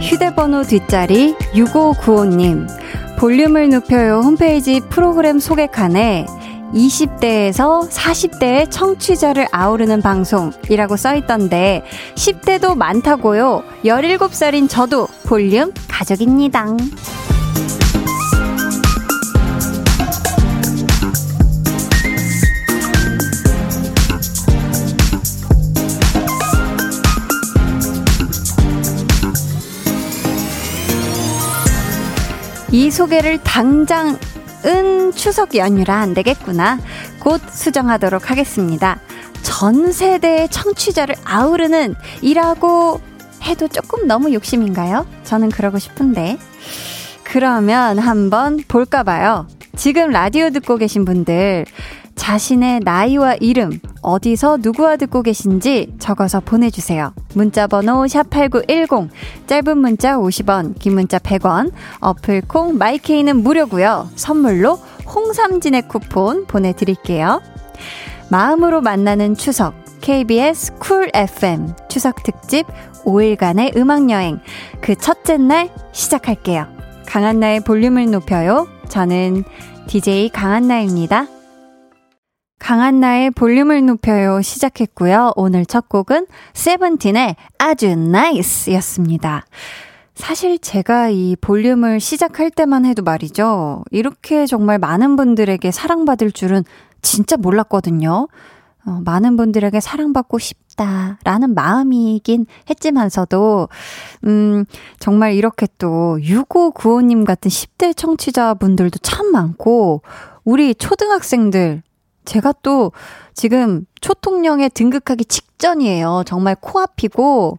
휴대번호 뒷자리 6595님. 볼륨을 높여요 홈페이지 프로그램 소개 칸에 20대에서 40대의 청취자를 아우르는 방송이라고 써있던데 10대도 많다고요. 17살인 저도 볼륨 가족입니다. 이 소개를 당장 은 추석 연휴라 안 되겠구나. 곧 수정하도록 하겠습니다. 전 세대의 청취자를 아우르는 이라고 해도 조금 너무 욕심인가요? 저는 그러고 싶은데. 그러면 한번 볼까봐요. 지금 라디오 듣고 계신 분들, 자신의 나이와 이름, 어디서 누구와 듣고 계신지 적어서 보내주세요. 문자번호 샵8910, 짧은 문자 50원, 긴 문자 100원, 어플 콩, my K는 무료고요 선물로 홍삼 진액 쿠폰 보내드릴게요. 마음으로 만나는 추석, KBS Cool FM 추석 특집 5일간의 음악여행, 그 첫째 날 시작할게요. 강한나의 볼륨을 높여요. 저는 DJ 강한나입니다. 강한나의 볼륨을 높여요 시작했고요. 오늘 첫 곡은 세븐틴의 아주 NICE 였습니다. 사실 제가 이 볼륨을 시작할 때만 해도 말이죠. 이렇게 정말 많은 분들에게 사랑받을 줄은 진짜 몰랐거든요. 어, 많은 분들에게 사랑받고 싶다라는 마음이긴 했지만서도, 음, 정말 이렇게 또, 6595님 같은 10대 청취자분들도 참 많고, 우리 초등학생들, 제가 또 지금 초통령에 등극하기 직전이에요. 정말 코앞이고,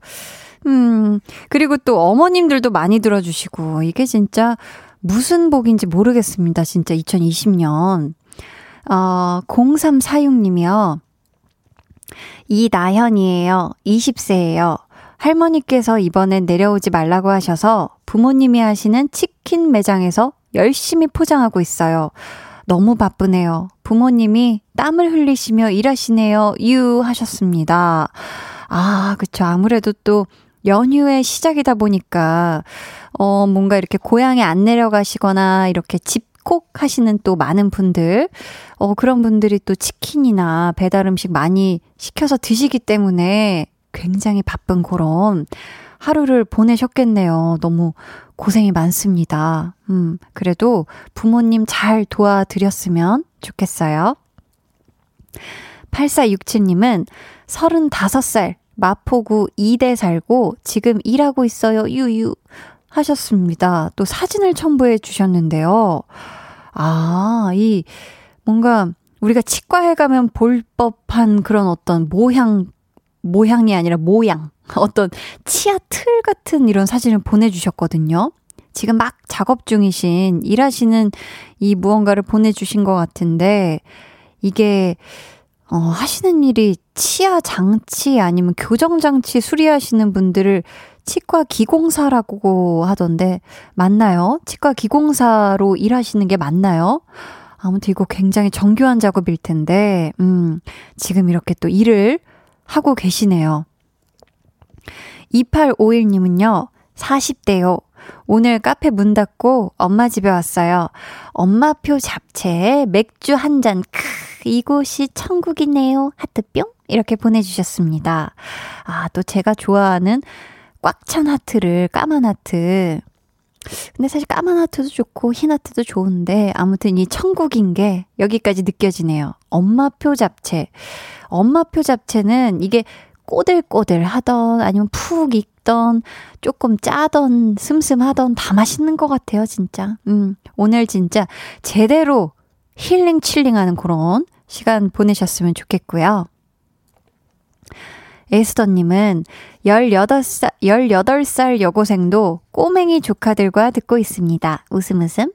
음, 그리고 또 어머님들도 많이 들어주시고, 이게 진짜 무슨 복인지 모르겠습니다. 진짜 2020년. 어, 0346님이요. 이나현이에요. 20세예요. 할머니께서 이번엔 내려오지 말라고 하셔서 부모님이 하시는 치킨 매장에서 열심히 포장하고 있어요. 너무 바쁘네요. 부모님이 땀을 흘리시며 일하시네요. 유 하셨습니다. 아, 그쵸. 아무래도 또 연휴의 시작이다 보니까, 어, 뭔가 이렇게 고향에 안 내려가시거나 이렇게 집 콕 하시는 또 많은 분들, 어, 그런 분들이 또 치킨이나 배달 음식 많이 시켜서 드시기 때문에 굉장히 바쁜 그런 하루를 보내셨겠네요. 너무 고생이 많습니다. 음, 그래도 부모님 잘 도와드렸으면 좋겠어요. 8467님은 35살 마포구 2대 살고 지금 일하고 있어요. 유유 하셨습니다. 또 사진을 첨부해 주셨는데요. 아, 이 뭔가 우리가 치과에 가면 볼 법한 그런 어떤 모양 모양이 아니라 모양 어떤 치아 틀 같은 이런 사진을 보내주셨거든요. 지금 막 작업 중이신, 일하시는 이 무언가를 보내주신 것 같은데, 이게, 어, 하시는 일이 치아 장치 아니면 교정 장치 수리하시는 분들을 치과 기공사라고 하던데, 맞나요? 치과 기공사로 일하시는 게 맞나요? 아무튼 이거 굉장히 정교한 작업일 텐데, 음, 지금 이렇게 또 일을 하고 계시네요. 2851님은요, 40대요. 오늘 카페 문 닫고 엄마 집에 왔어요. 엄마표 잡채에 맥주 한 잔, 크, 이곳이 천국이네요. 하트 뿅? 이렇게 보내주셨습니다. 아, 또 제가 좋아하는 꽉 찬 하트를, 까만 하트. 근데 사실 까만 하트도 좋고 흰 하트도 좋은데 아무튼 이 천국인 게 여기까지 느껴지네요. 엄마표 잡채. 엄마표 잡채는 이게 꼬들꼬들 하던 아니면 푹 익던 조금 짜던 슴슴하던 다 맛있는 것 같아요, 진짜. 음, 오늘 진짜 제대로 힐링 칠링하는 그런 시간 보내셨으면 좋겠고요. 에스더님은 18살, 18살 여고생도 꼬맹이 조카들과 듣고 있습니다. 웃음 웃음.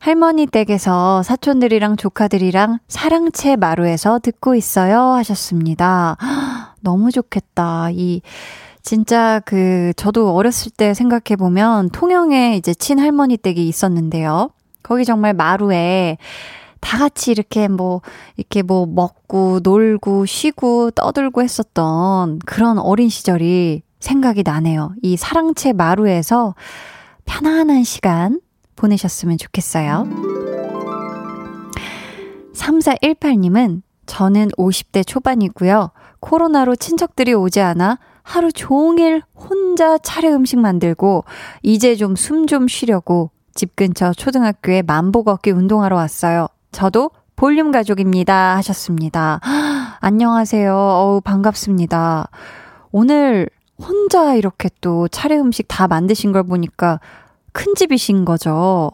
할머니 댁에서 사촌들이랑 조카들이랑 사랑채 마루에서 듣고 있어요 하셨습니다. 너무 좋겠다. 이 진짜 그, 저도 어렸을 때 생각해 보면 통영에 이제 친할머니 댁이 있었는데요. 거기 정말 마루에 다 같이 이렇게 뭐, 이렇게 뭐 먹고, 놀고, 쉬고, 떠들고 했었던 그런 어린 시절이 생각이 나네요. 이 사랑채 마루에서 편안한 시간 보내셨으면 좋겠어요. 3418님은 저는 50대 초반이고요. 코로나로 친척들이 오지 않아 하루 종일 혼자 차례 음식 만들고 이제 좀 숨좀 쉬려고 집 근처 초등학교에 만보 걷기 운동하러 왔어요. 저도 볼륨 가족입니다. 하셨습니다. 안녕하세요. 어우, 반갑습니다. 오늘 혼자 이렇게 또 차례 음식 다 만드신 걸 보니까 큰 집이신 거죠.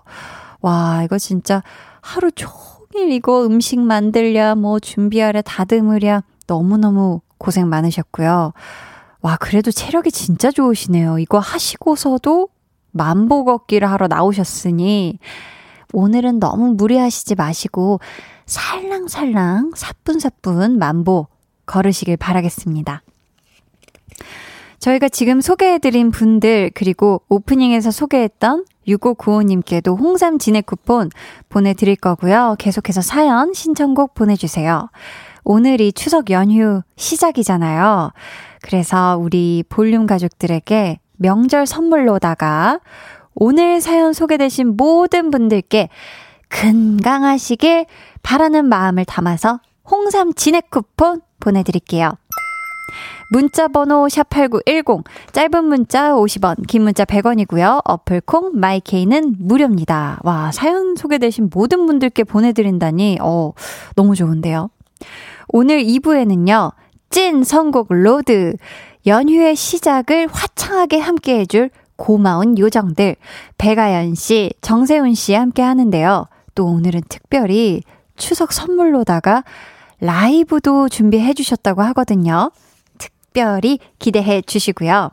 와, 이거 진짜 하루 종일 이거 음식 만들랴, 뭐 준비하랴, 다듬으랴 너무너무 고생 많으셨고요. 와, 그래도 체력이 진짜 좋으시네요. 이거 하시고서도 만보 걷기를 하러 나오셨으니 오늘은 너무 무리하시지 마시고 살랑살랑 사뿐사뿐 만보 걸으시길 바라겠습니다. 저희가 지금 소개해드린 분들, 그리고 오프닝에서 소개했던 6595님께도 홍삼 진액 쿠폰 보내드릴 거고요. 계속해서 사연, 신청곡 보내주세요. 오늘이 추석 연휴 시작이잖아요. 그래서 우리 볼륨 가족들에게 명절 선물로다가 오늘 사연 소개되신 모든 분들께 건강하시길 바라는 마음을 담아서 홍삼 진액 쿠폰 보내드릴게요. 문자 번호 샵8910 짧은 문자 50원 긴 문자 100원이고요. 어플콩 마이케이는 무료입니다. 와 사연 소개되신 모든 분들께 보내드린다니 어 너무 좋은데요. 오늘 2부에는요. 찐 선곡 road 연휴의 시작을 화창하게 함께 해줄 고마운 요정들 백아연 씨, 정세운 씨 함께 하는데요. 또 오늘은 특별히 추석 선물로다가 라이브도 준비해 주셨다고 하거든요. 특별히 기대해 주시고요.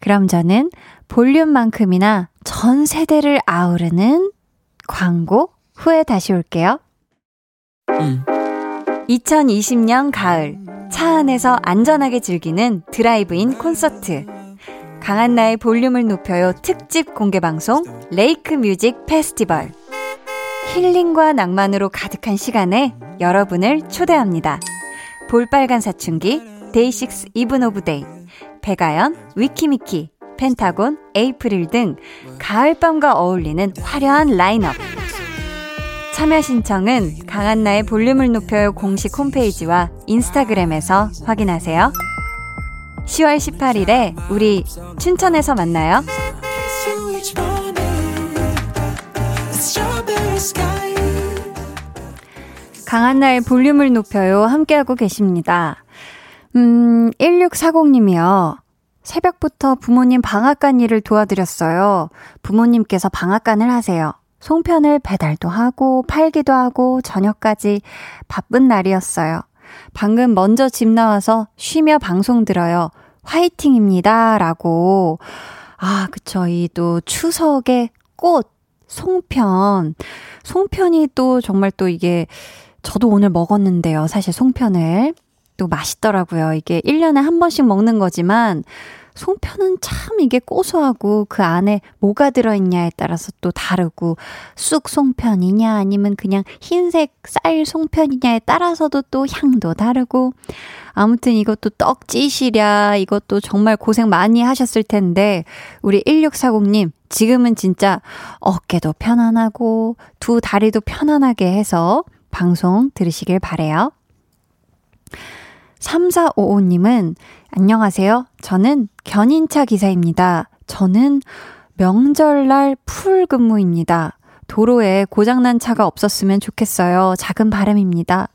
그럼 저는 볼륨만큼이나 전 세대를 아우르는 광고 후에 다시 올게요. 음. 2020년 가을 차 안에서 안전하게 즐기는 drive-in 콘서트 강한나의 볼륨을 높여요 특집 공개 방송 Lake Music Festival 힐링과 낭만으로 가득한 시간에 여러분을 초대합니다. 볼빨간 사춘기 DAY6 Even of Day, 백아연, 위키미키, 펜타곤, 에이프릴 등 가을밤과 어울리는 화려한 라인업. 참여 신청은 강한나의 볼륨을 높여요 공식 홈페이지와 인스타그램에서 확인하세요. 10월 18일에 우리 춘천에서 만나요. 강한나의 볼륨을 높여요 함께하고 계십니다. 음, 1640님이요. 새벽부터 부모님 방앗간 일을 도와드렸어요. 부모님께서 방앗간을 하세요. 송편을 배달도 하고 팔기도 하고 저녁까지 바쁜 날이었어요. 방금 먼저 집 나와서 쉬며 방송 들어요. 화이팅입니다. 라고. 아, 그쵸. 이 또 추석의 꽃, 송편. 송편이 또 정말 또 이게 저도 오늘 먹었는데요. 사실 송편을. 또 맛있더라고요. 이게 1년에 한 번씩 먹는 거지만 송편은 참 이게 고소하고 그 안에 뭐가 들어있냐에 따라서 또 다르고 쑥 송편이냐 아니면 그냥 흰색 쌀 송편이냐에 따라서도 또 향도 다르고 아무튼 이것도 떡찌시랴 이것도 정말 고생 많이 하셨을 텐데 우리 1640님 지금은 진짜 어깨도 편안하고 두 다리도 편안하게 해서 방송 들으시길 바래요. 3455님은 안녕하세요. 저는 견인차 기사입니다. 저는 명절날 풀 근무입니다. 도로에 고장난 차가 없었으면 좋겠어요. 작은 바람입니다.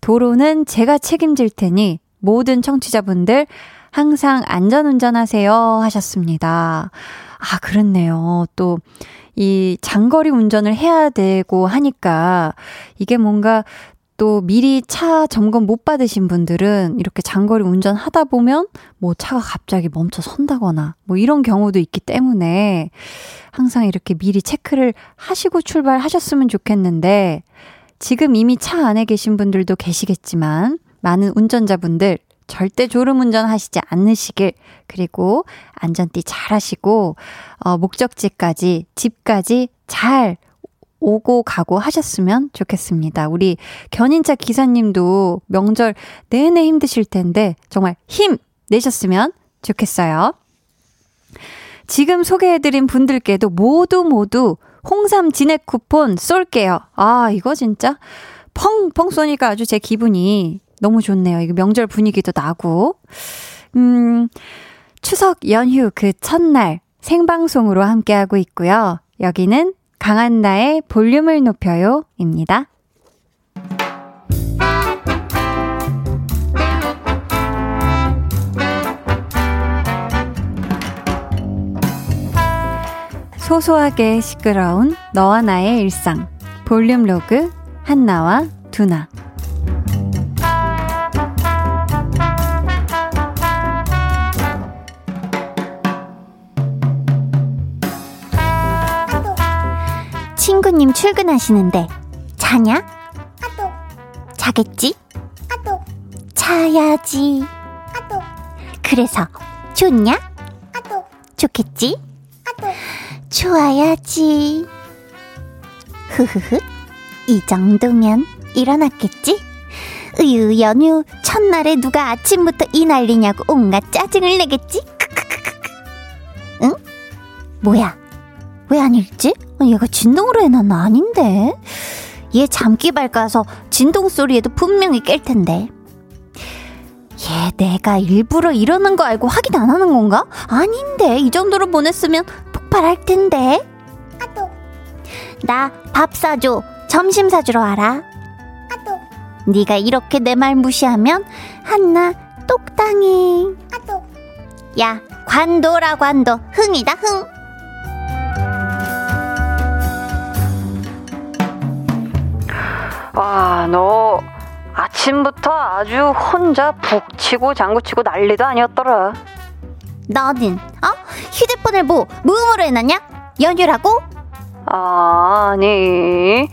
도로는 제가 책임질 테니 모든 청취자분들 항상 안전 운전하세요 하셨습니다. 아, 그렇네요. 또, 이 장거리 운전을 해야 되고 하니까 이게 뭔가 또 미리 차 점검 못 받으신 분들은 이렇게 장거리 운전하다 보면 뭐 차가 갑자기 멈춰 선다거나 뭐 이런 경우도 있기 때문에 항상 이렇게 미리 체크를 하시고 출발하셨으면 좋겠는데 지금 이미 차 안에 계신 분들도 계시겠지만 많은 운전자분들 절대 졸음 운전 하시지 않으시길, 그리고 안전띠 잘 하시고, 어, 목적지까지, 집까지 잘 오고 가고 하셨으면 좋겠습니다. 우리 견인차 기사님도 명절 내내 힘드실 텐데, 정말 힘 내셨으면 좋겠어요. 지금 소개해드린 분들께도 모두 모두 홍삼 진액 쿠폰 쏠게요. 아, 이거 진짜 펑펑 쏘니까 아주 제 기분이 너무 좋네요. 이거 명절 분위기도 나고. 음, 추석 연휴 그 첫날 생방송으로 함께하고 있고요. 여기는 강한나의 볼륨을 높여요 입니다. 소소하게 시끄러운 너와 나의 일상 볼륨 로그 한나와 두나 친구님 출근하시는데 자냐? 자겠지? 자야지. 그래서 좋냐? 좋겠지? 좋아야지. 흐흐흐. 이 정도면 일어났겠지? 으유, 연휴 첫날에 누가 아침부터 이 난리냐고 온갖 짜증을 내겠지? 응? 뭐야? 왜 안 읽지? 얘가 진동으로 해놨나? 아닌데? 얘 잠기 밝아서 진동 소리에도 분명히 깰 텐데. 얘 내가 일부러 이러는 거 알고 확인 안 하는 건가? 아닌데 이 정도로 보냈으면 폭발할 텐데. 나밥 사줘. 점심 사주러 와라. 네가 이렇게 내 말 무시하면 한나 똑당해. 야 관도라 관도 흥이다 흥. 와, 너 아침부터 아주 혼자 북치고 장구치고 난리도 아니었더라. 너는 어? 휴대폰을 뭐 무음으로 해놨냐? 연휴라고? 아니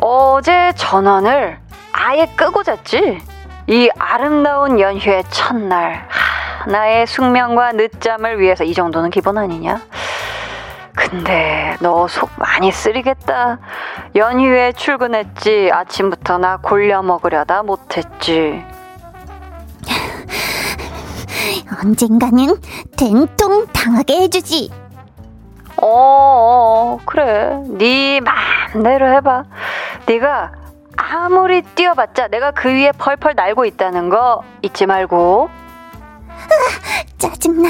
어제 전원을 아예 끄고 잤지. 이 아름다운 연휴의 첫날 하, 나의 숙면과 늦잠을 위해서 이 정도는 기본 아니냐? 근데 너 속 많이 쓰리겠다. 연휴에 출근했지. 아침부터 나 골려 먹으려다 못했지. 언젠가는 된통 당하게 해주지. 어, 어 그래. 네 맘대로 해봐. 네가 아무리 뛰어봤자 내가 그 위에 펄펄 날고 있다는 거 잊지 말고. 으아, 짜증나.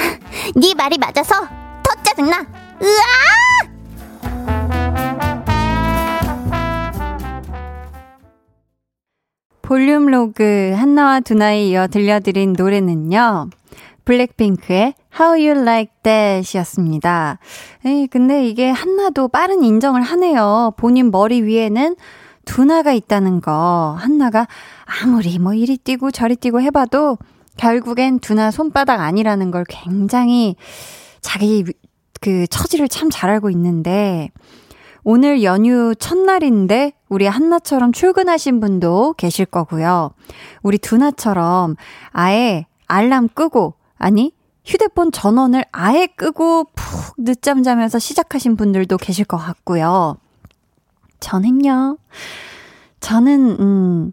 네 말이 맞아서 더 짜증나. 으아! 볼륨 로그 한나와 두나에 이어 들려드린 노래는요. 블랙핑크의 How You Like That 이었습니다. 에이, 근데 이게 한나도 빠른 인정을 하네요. 본인 머리 위에는 두나가 있다는 거. 한나가 아무리 뭐 이리 뛰고 저리 뛰고 해봐도 결국엔 두나 손바닥 아니라는 걸 굉장히 자기 그 처지를 참 잘 알고 있는데 오늘 연휴 첫날인데 우리 한나처럼 출근하신 분도 계실 거고요. 우리 두나처럼 아예 알람 끄고 아니 휴대폰 전원을 아예 끄고 푹 늦잠 자면서 시작하신 분들도 계실 것 같고요. 저는요. 저는 음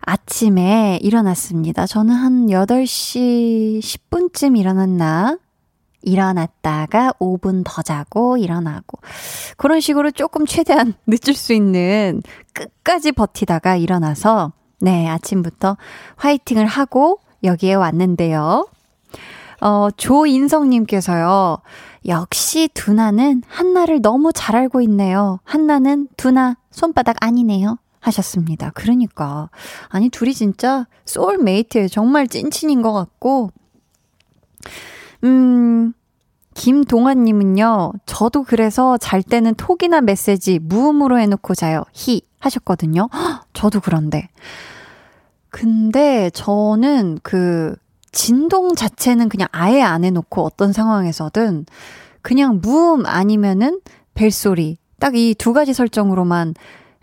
아침에 일어났습니다. 저는 한 8시 10분쯤 일어났나? 일어났다가 5분 더 자고 일어나고 그런 식으로 조금 최대한 늦을 수 있는 끝까지 버티다가 일어나서 네, 아침부터 화이팅을 하고 여기에 왔는데요. 어, 조인성님께서요. 역시 두나는 한나를 너무 잘 알고 있네요. 한나는 두나 손바닥 아니네요. 하셨습니다. 그러니까. 아니, 둘이 진짜 소울메이트예요. 정말 찐친인 것 같고. 음, 김동환님은요, 저도 그래서 잘 때는 톡이나 메시지 무음으로 해놓고 자요. 히 하셨거든요. 헉, 저도 그런데. 근데 저는 그 진동 자체는 그냥 아예 안 해놓고 어떤 상황에서든 그냥 무음 아니면은 벨소리 딱 이 두 가지 설정으로만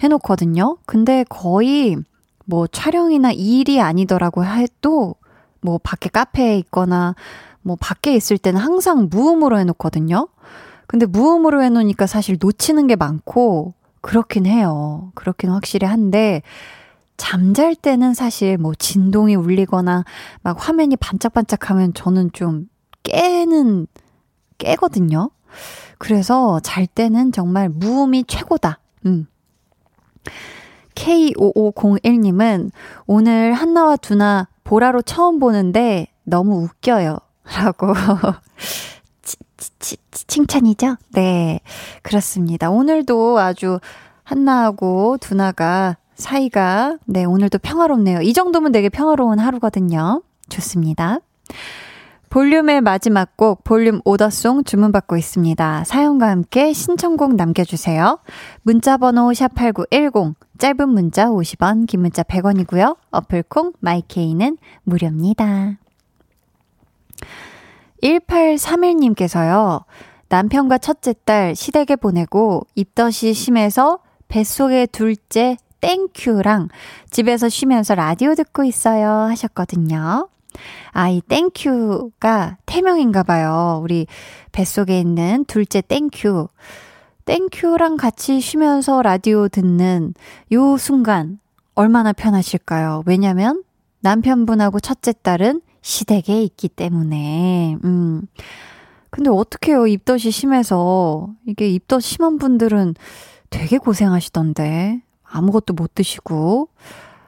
해놓거든요. 근데 거의 뭐 촬영이나 일이 아니더라고 해도 뭐 밖에 카페에 있거나 뭐 밖에 있을 때는 항상 무음으로 해놓거든요. 근데 무음으로 해놓으니까 사실 놓치는 게 많고 그렇긴 해요. 그렇긴 확실히 한데 잠잘 때는 사실 뭐 진동이 울리거나 막 화면이 반짝반짝하면 저는 좀 깨는 깨거든요. 그래서 잘 때는 정말 무음이 최고다. 음. K5501님은 오늘 한나와 두나 보라로 처음 보는데 너무 웃겨요. 라고. 칭찬이죠? 네. 그렇습니다. 오늘도 아주 한나하고 두나가 사이가, 네, 오늘도 평화롭네요. 이 정도면 되게 평화로운 하루거든요. 좋습니다. 볼륨의 마지막 곡 볼륨 오더송 주문받고 있습니다. 사연과 함께 신청곡 남겨주세요. 문자번호 샵8910 짧은 문자 50원 긴 문자 100원이고요. 어플콩 마이케이는 무료입니다. 1831님께서요. 남편과 첫째 딸 시댁에 보내고 입덧이 심해서 뱃속의 둘째 땡큐랑 집에서 쉬면서 라디오 듣고 있어요 하셨거든요. 아, 이 땡큐가 태명인가 봐요. 우리 뱃속에 있는 둘째 땡큐. 땡큐랑 같이 쉬면서 라디오 듣는 요 순간 얼마나 편하실까요? 왜냐면 남편분하고 첫째 딸은 시댁에 있기 때문에. 음. 근데 어떡해요. 입덧이 심해서. 이게 입덧 심한 분들은 되게 고생하시던데. 아무것도 못 드시고.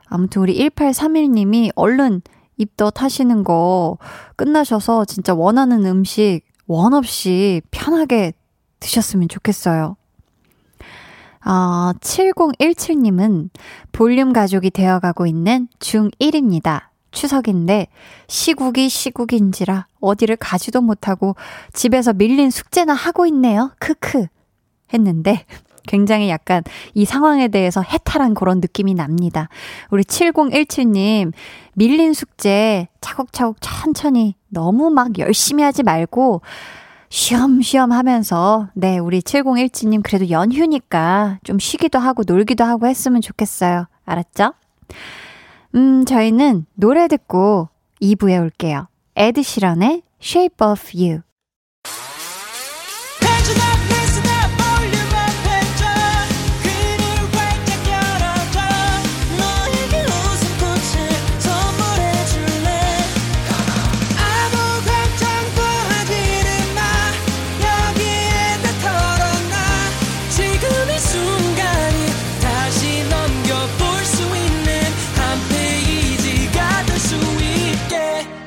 아무튼 우리 1831님이 얼른 입덧 하시는 거 끝나셔서 진짜 원하는 음식 원 없이 편하게 드셨으면 좋겠어요. 아, 7017님은 볼륨 가족이 되어가고 있는 중1입니다. 추석인데 시국이 시국인지라 어디를 가지도 못하고 집에서 밀린 숙제나 하고 있네요. 크크. 했는데 굉장히 약간 이 상황에 대해서 해탈한 그런 느낌이 납니다. 우리 7017님, 밀린 숙제 차곡차곡 천천히 너무 막 열심히 하지 말고 쉬엄쉬엄 하면서, 네, 우리 7017님 그래도 연휴니까 좀 쉬기도 하고 놀기도 하고 했으면 좋겠어요. 알았죠? 음, 저희는 노래 듣고 2부에 올게요. 에드시런의 Shape of You.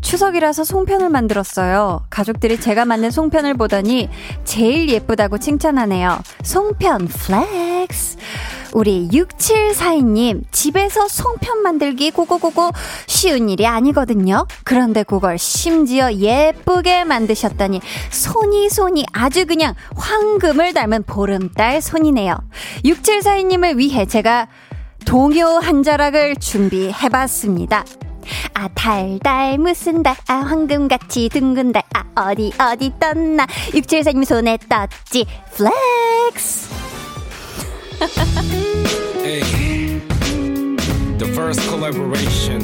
추석이라서 송편을 만들었어요. 가족들이 제가 만든 송편을 보더니 제일 예쁘다고 칭찬하네요. 송편 flex. 우리 6742님, 집에서 송편 만들기 고고고고 쉬운 일이 아니거든요. 그런데 그걸 심지어 예쁘게 만드셨다니 손이 손이 아주 그냥 황금을 닮은 보름달 손이네요. 6742님을 위해 제가 동요 한 자락을 준비해봤습니다. 아 달달 무슨 달 아 황금같이 둥근 달아 어디 어디 떴나 육칠사님 손에 떴지 flex hey, The first collaboration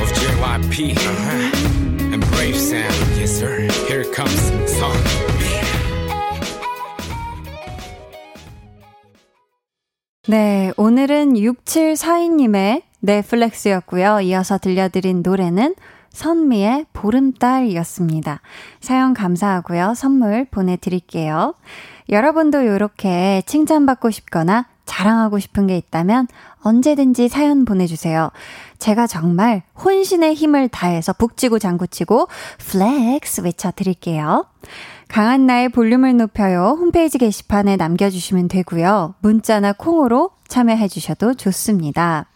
of JYP uh-huh. and Brave Sound Yes sir Here comes song 네, 오늘은 6742님의 네, flex였고요. 이어서 들려드린 노래는 선미의 보름달이었습니다. 사연 감사하고요. 선물 보내드릴게요. 여러분도 이렇게 칭찬받고 싶거나 자랑하고 싶은 게 있다면 언제든지 사연 보내주세요. 제가 정말 혼신의 힘을 다해서 북치고 장구치고 flex 외쳐드릴게요. 강한나의 볼륨을 높여요. 홈페이지 게시판에 남겨주시면 되고요. 문자나 콩으로 참여해주셔도 좋습니다.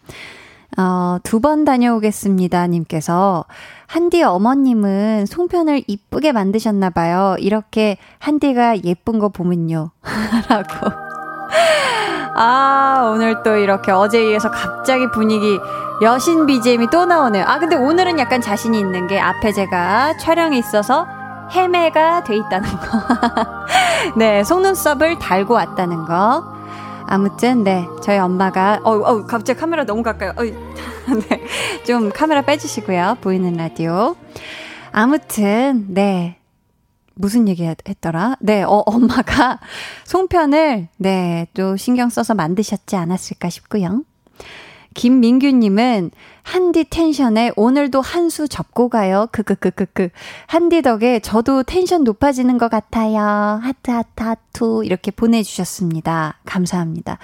어, 두 번 다녀오겠습니다. 님께서, 한디 어머님은 송편을 이쁘게 만드셨나 봐요. 이렇게 한디가 예쁜 거 보면요. 라고. 아, 오늘 또 이렇게 어제에 이어서 갑자기 분위기, 여신 BGM이 또 나오네요. 아, 근데 오늘은 약간 자신이 있는 게 앞에 제가 촬영이 있어서 헤매가 돼 있다는 거. 네, 속눈썹을 달고 왔다는 거. 아무튼 네 저희 엄마가 어, 어 갑자기 카메라 너무 가까이 어, 네. 좀 카메라 빼주시고요 보이는 라디오 아무튼 네 무슨 얘기 했더라? 네, 어, 엄마가 송편을, 네, 또 신경 써서 만드셨지 않았을까 싶고요. 김민규님은 한디 텐션에 오늘도 한 수 접고 가요. 크크크크크. 한디 덕에 저도 텐션 높아지는 것 같아요. 하트 하트 하트 이렇게 보내주셨습니다. 감사합니다.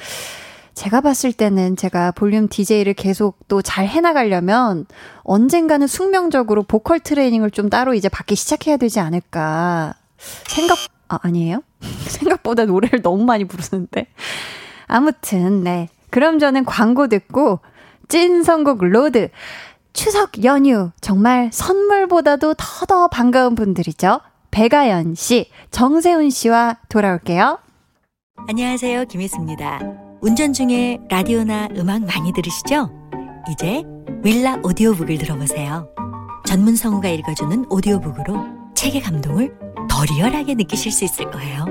제가 봤을 때는 제가 볼륨 DJ를 계속 또 잘 해나가려면 언젠가는 숙명적으로 보컬 트레이닝을 좀 따로 이제 받기 시작해야 되지 않을까. 생각, 아, 아니에요? 생각보다 노래를 너무 많이 부르는데. 아무튼, 네. 그럼 저는 광고 듣고 찐 선곡 road. 추석 연휴 정말 선물보다도 더더 반가운 분들이죠. 배가연 씨, 정세훈 씨와 돌아올게요. 안녕하세요. 김혜수입니다. 운전 중에 라디오나 음악 많이 들으시죠? 이제 윌라 오디오북을 들어보세요. 전문 성우가 읽어주는 오디오북으로 책의 감동을 더 리얼하게 느끼실 수 있을 거예요.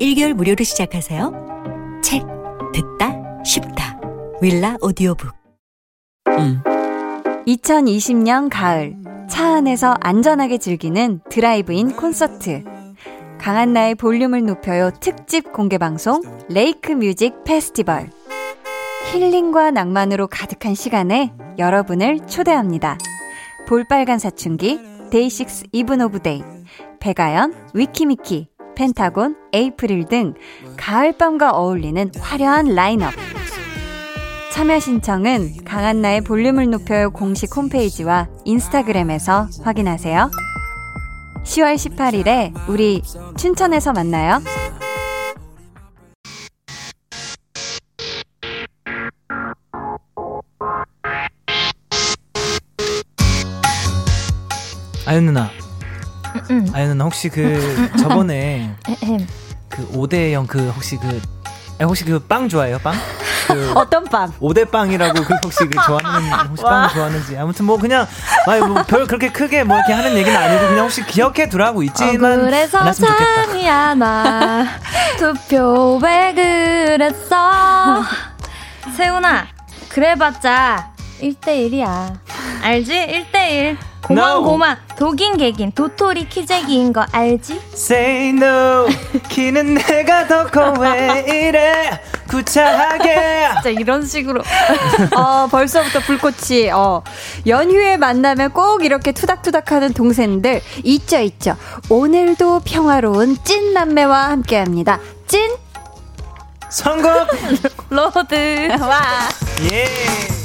1개월 무료로 시작하세요. 책 듣다 쉽다. 윌라 오디오북. 음. 2020년 가을 차 안에서 안전하게 즐기는 드라이브인 콘서트. 강한나의 볼륨을 높여요 특집 공개 방송 Lake Music Festival. 힐링과 낭만으로 가득한 시간에 여러분을 초대합니다. 볼빨간 사춘기, 데이식스 이븐 오브 데이, 백아연, 위키미키, 펜타곤, 에이프릴 등 가을밤과 어울리는 화려한 라인업. 참여 신청은 강한나의 볼륨을 높여요 공식 홈페이지와 인스타그램에서 확인하세요. 10월 18일에 우리 춘천에서 만나요. 아유 누나. 아유 누나 혹시 그 저번에 그 5대 0 그 혹시 그 혹시 그 빵 좋아해요 빵? 그 어떤 빵? 오대빵이라고 그 혹시 그 좋아하는 혹시 빵 좋아하는지 아무튼 뭐 그냥 아니 뭐별 그렇게 크게 뭐 이렇게 하는 얘기는 아니고 그냥 혹시 기억해 두라고 있지만 그래서 잠이야 나 투표 왜 그랬어 세훈아 그래봤자 1대1이야 알지? 1대1 고만 no. 고만. 독인 개긴 도토리 키재기인 거 알지? Say no. 키는 내가 더 커. 왜 이래? 구차하게. 진짜 이런 식으로. 어 벌써부터 불꽃이 어. 연휴에 만나면 꼭 이렇게 투닥투닥하는 동생들. 있죠 있죠. 오늘도 평화로운 찐 남매와 함께합니다. 찐? 선곡. road. 와. 예.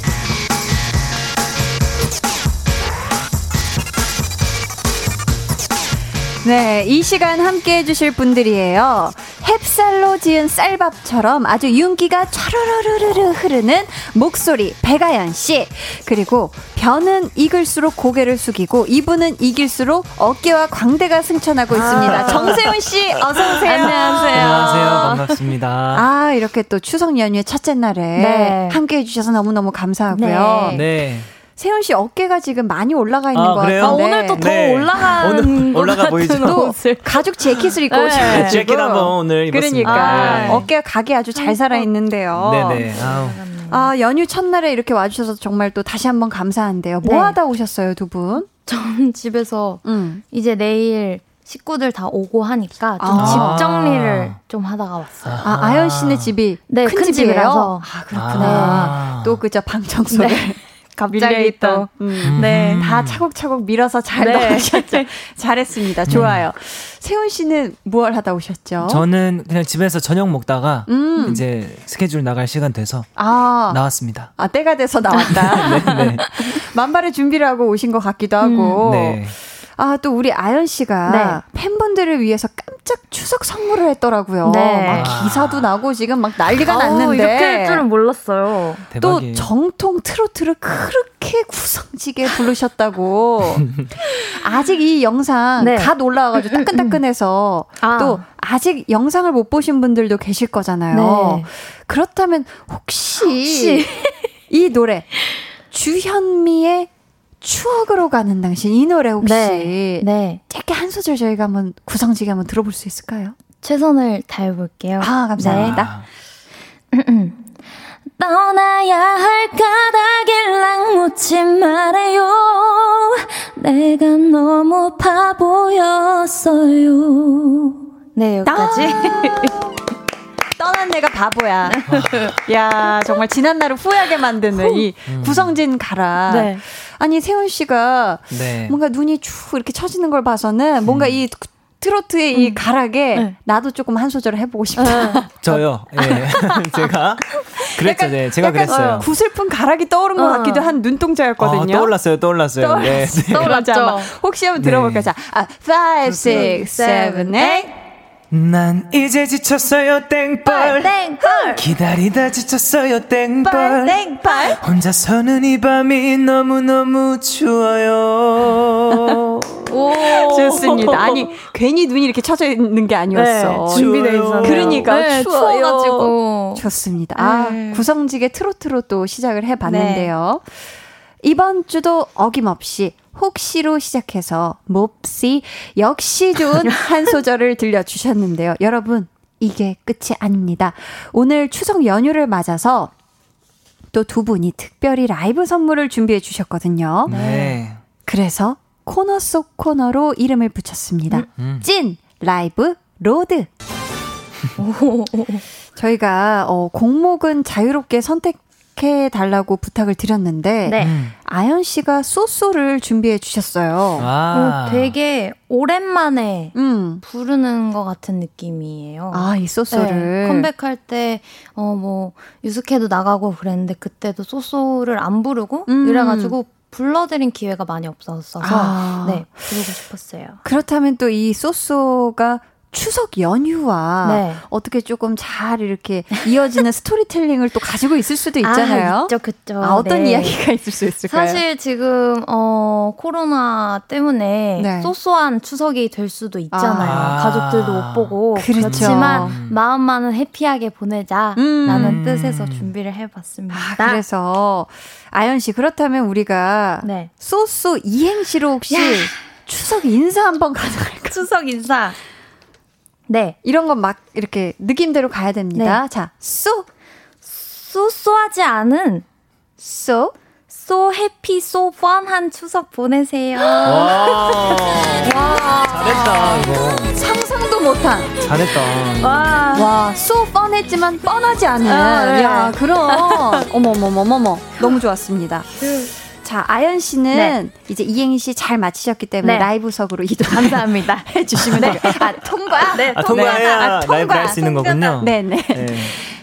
네, 이 시간 함께 해주실 분들이에요. 햅쌀로 지은 쌀밥처럼 아주 윤기가 촤르르르르 흐르는 목소리 배가연 씨 그리고 변은 익을수록 고개를 숙이고 이분은 이길수록 어깨와 광대가 승천하고 있습니다. 아. 정세훈 씨 어서 오세요. 안녕하세요. 안녕하세요. 반갑습니다. 아 이렇게 또 추석 연휴의 첫째 날에 네. 함께 해주셔서 너무너무 감사하고요. 네. 네. 세훈 씨 어깨가 지금 많이 올라가 있는 아, 것 같아요. 아, 오늘 또더 네. 올라가는 올라가 보이죠. 또 가죽 재킷을 입고 네. 오셔가지고 재킷 한번 오늘 입었습니다. 그러니까 네. 어깨가 각이 아주 잘 살아 있는데요. 네네. 아우. 아 연휴 첫날에 이렇게 와주셔서 정말 또 다시 한번 감사한데요. 뭐 네. 하다 오셨어요 두 분? 전 집에서 음. 이제 내일 식구들 다 오고 하니까 좀집 아. 정리를 좀 하다가 왔어요. 아, 아연 씨네 집이 네, 큰, 큰 집이에요? 아, 그렇구나. 아. 또 그저 방 청소를. 네. 갑자기 또, 음, 네. 다 차곡차곡 밀어서 잘 네. 넣으셨죠. 잘했습니다. 좋아요. 음. 세훈 씨는 무얼 하다 오셨죠? 저는 그냥 집에서 저녁 먹다가 음. 이제 스케줄 나갈 시간 돼서 아. 나왔습니다. 아, 때가 돼서 나왔다. 네, 네. 만발의 준비를 하고 오신 것 같기도 하고. 네. 아, 또 우리 아연 씨가 네. 팬분들을 위해서 깜짝 추석 선물을 했더라고요. 네. 막 기사도 나고 지금 막 난리가 났는데. 이렇게 할 줄은 몰랐어요. 대박이에요. 또 정통 트로트를 그렇게 구성지게 부르셨다고. 아직 이 영상 네. 갓 올라와가지고 따끈따끈해서 아. 또 아직 영상을 못 보신 분들도 계실 거잖아요. 네. 그렇다면 혹시, 혹시. 이 노래 주현미의 추억으로 가는 당신 이 노래 혹시 네, 네. 짧게 한 소절 저희가 한번 구성지게 한번 들어볼 수 있을까요? 최선을 다해볼게요. 아 감사합니다. 네. 떠나야 할 까닭일랑 묻지 말아요. 내가 너무 바보였어요. 네, 여기까지. 아~ 떠난 내가 바보야. 야, 정말 지난 날을 후회하게 만드는 이 음. 구성진 가라. 네. 아니, 세훈 씨가 네. 뭔가 눈이 쭉 이렇게 처지는 걸 봐서는 뭔가 음. 이 트로트의 음. 이 가락에 네. 나도 조금 한 소절을 해보고 싶다. 어. 저요. 예. 제가 그랬죠. 네, 제가 그랬어요. 구슬픈 가락이 떠오른 어. 것 같기도 한 눈동자였거든요. 아, 떠올랐어요. 떠올랐어요. 떠올랐, 네. 네. 떠올랐죠. 혹시 한번 들어볼까요? 자, 아, 5, 6, 7, 8. 난 이제 지쳤어요 땡벌 땡벌 기다리다 지쳤어요 땡벌 땡벌 혼자서는 이 밤이 너무너무 추워요 오. 좋습니다. 아니 괜히 눈이 이렇게 쳐져 있는 게 아니었어. 네, 준비돼 있어. 그러니까 네, 추워가지고 좋습니다. 아 네. 구성지게 트로트로 또 시작을 해봤는데요. 네. 이번 주도 어김없이 혹시로 시작해서 몹시 역시 좋은 한 소절을 들려주셨는데요. 여러분, 이게 끝이 아닙니다. 오늘 추석 연휴를 맞아서 또 두 분이 특별히 라이브 선물을 준비해 주셨거든요. 네. 그래서 코너 속 코너로 이름을 붙였습니다. 음. 음. 찐 라이브 road. 저희가 어, 곡목은 자유롭게 선택 해 달라고 부탁을 드렸는데 네. 음. 아연 씨가 소소를 준비해 주셨어요. 아. 어, 되게 오랜만에 음. 부르는 것 같은 느낌이에요. 아, 이 소소를 네, 컴백할 때 어 뭐 유스케도 나가고 그랬는데 그때도 소소를 안 부르고 음. 이래가지고 불러드린 기회가 많이 없었어서 아. 네 부르고 싶었어요. 그렇다면 또 이 소소가 추석 연휴와 네. 어떻게 조금 잘 이렇게 이어지는 스토리텔링을 또 가지고 있을 수도 있잖아요. 아, 있죠, 그죠. 아, 어떤 네. 이야기가 있을 수 있을까요? 사실 지금 어 코로나 때문에 네. 소소한 추석이 될 수도 있잖아요. 아. 가족들도 못 보고 그렇죠. 그렇지만 마음만은 해피하게 보내자라는 음. 뜻에서 준비를 해봤습니다. 아, 그래서 아연 씨 그렇다면 우리가 네. 소소 이행시로 혹시 야. 추석 인사 한번 가능할까요? 추석 인사. 네. 이런 건 막 이렇게 느낌대로 가야 됩니다. 네. 자, 쏘. 쏘 쏘하지 않은 쏘. 소 해피 소 펀한 추석 보내세요. 와, 와. 잘했다 이거. 상상도 못한. 잘했다. 와, 와, 소 뻔했지만 뻔하지 않은. 아, 네. 야, 그럼 어머머머머머 너무 좋았습니다. 그 자, 아연 씨는 네. 이제 이행시 잘 마치셨기 때문에 네. 라이브석으로 이동 감사합니다. 해 주시면 네. 돼요. 아, 통과? 네, 아, 통과해야 아, 통과. 라이브를 할수 있는 거군요. 네네. 네.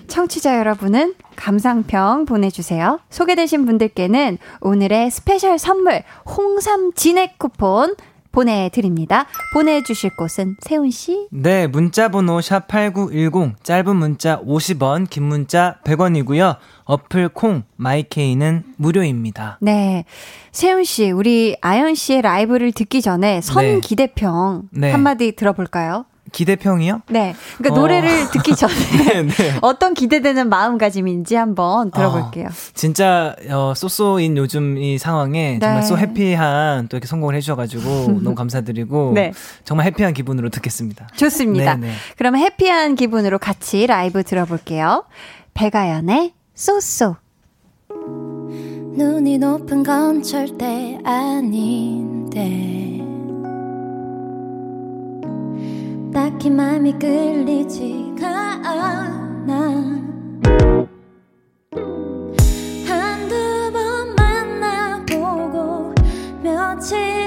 청취자 여러분은 감상평 보내주세요. 소개되신 분들께는 오늘의 special 선물 홍삼 진액 쿠폰 보내드립니다. 보내주실 곳은 세훈씨? 네, 문자번호 샵8910, 짧은 문자 50원, 긴 문자 100원이고요. 어플 콩, 마이케이는 무료입니다. 네. 세훈씨, 우리 아연씨의 라이브를 듣기 전에 선 네. 기대평 네. 한마디 들어볼까요? 기대평이요? 네. 그러니까 어... 노래를 듣기 전에 네, 네. 어떤 기대되는 마음가짐인지 한번 들어볼게요. 어, 진짜 어, 쏘쏘인 요즘 이 상황에 네. 정말 소 해피한 또 이렇게 성공을 해주셔가지고 너무 감사드리고 네. 정말 해피한 기분으로 듣겠습니다. 좋습니다. 네, 네. 그럼 해피한 기분으로 같이 라이브 들어볼게요. 백아연의 쏘쏘. 눈이 높은 건 절대 아닌데 딱히 마음이 끌리지가 않아. 한두 번 만나보고 며칠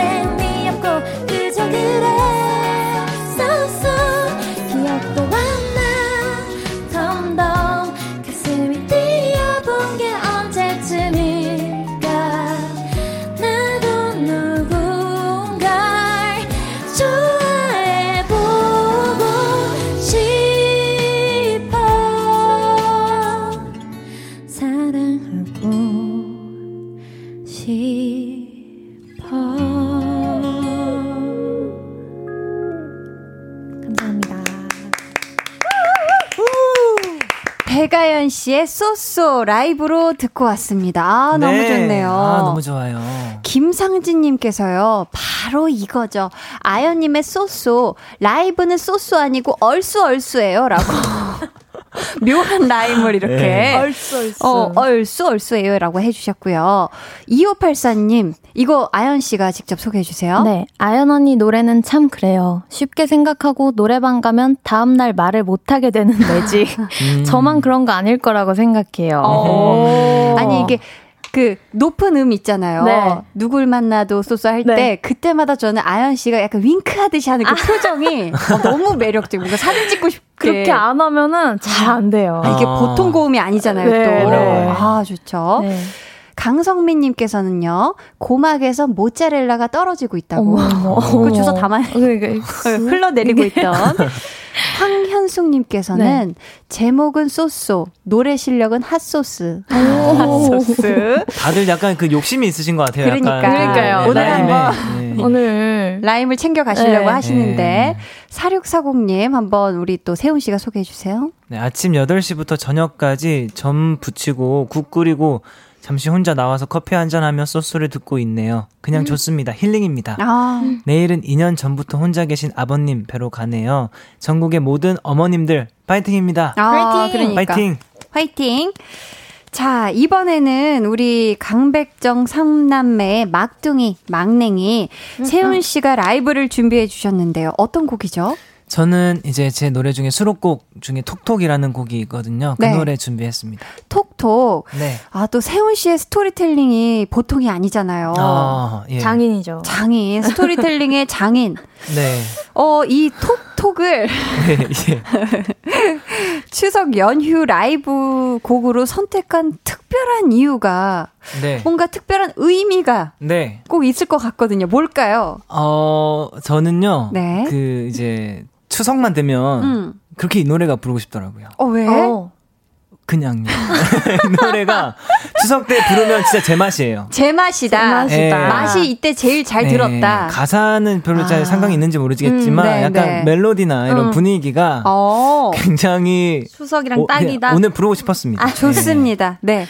없 쏘쏘 라이브로 듣고 왔습니다. 아, 네. 너무 좋네요. 아, 너무 좋아요. 김상진님께서요, 바로 이거죠. 아연님의 쏘쏘, 라이브는 쏘쏘 아니고 얼쑤얼쑤예요. 라고. 묘한 라임을 이렇게. 네. 얼쑤, 얼쑤. 어, 얼쑤, 얼쑤예요. 라고 해주셨고요. 2584님, 이거 아연 씨가 직접 소개해 주세요. 네. 아연 언니 노래는 참 그래요. 쉽게 생각하고 노래방 가면 다음 날 말을 못 하게 되는 매직. 음. 저만 그런 거 아닐 거라고 생각해요. 어. 아니, 이게 그 높은 음 있잖아요. 네. 누굴 만나도 쏘쏘 할때 네. 그때마다 저는 아연 씨가 약간 윙크하듯이 하는 그 아. 표정이 어, 너무 매력적이고 뭔가 사진 찍고 싶게 그렇게 안 하면은 잘 안 돼요. 아, 이게 아. 보통 고음이 아니잖아요. 네. 또 네. 아 좋죠. 네. 강성민님께서는요, 고막에서 모짜렐라가 떨어지고 있다고. 그 주소 담아, 흘러내리고 있던. 황현숙님께서는 네. 제목은 쏘쏘, 노래 실력은 핫소스. 핫소스. 다들 약간 그 욕심이 있으신 것 같아요. 그러니까. 약간. 그러니까요. 네, 오늘 한번 네. 오늘 라임을 챙겨 가시려고 네. 하시는데 사육사공님 한번 우리 또 세훈 씨가 소개해 주세요. 네, 아침 8시부터 저녁까지 점 붙이고 국 끓이고 잠시 혼자 나와서 커피 한잔 하며 소스를 듣고 있네요. 그냥 음. 좋습니다. 힐링입니다. 아. 내일은 2년 전부터 혼자 계신 아버님 뵈러 가네요. 전국의 모든 어머님들 파이팅입니다. 아, 그러니까. 파이팅. 파이팅. 자, 이번에는 우리 강백정 삼남매의 막둥이, 막냉이 음, 세훈 음. 씨가 라이브를 준비해 주셨는데요. 어떤 곡이죠? 저는 이제 제 노래 중에 수록곡 중에 톡톡이라는 곡이 있거든요. 그 네. 노래 준비했습니다. 톡톡. 네. 아, 또 세훈 씨의 스토리텔링이 보통이 아니잖아요. 아, 예. 장인이죠. 장인. 스토리텔링의 장인. 네. 어, 이 톡톡을. 네, 예. 추석 연휴 라이브 곡으로 선택한 특 특별한 이유가 네. 뭔가 특별한 의미가 네. 꼭 있을 것 같거든요. 뭘까요? 어, 저는요. 네. 그 이제 추석만 되면 음. 그렇게 이 노래가 부르고 싶더라고요. 어, 왜? 어. 그냥요. 노래가 추석 때 부르면 진짜 제 맛이에요. 제 맛이다. 제 맛이다. 네. 맛이 이때 제일 잘 네. 들었다. 가사는 별로 잘 아. 상관이 있는지 모르겠지만 음, 네, 약간 네. 멜로디나 이런 음. 분위기가 어. 굉장히 추석이랑 딱이다. 오늘 부르고 싶었습니다. 아, 좋습니다. 네.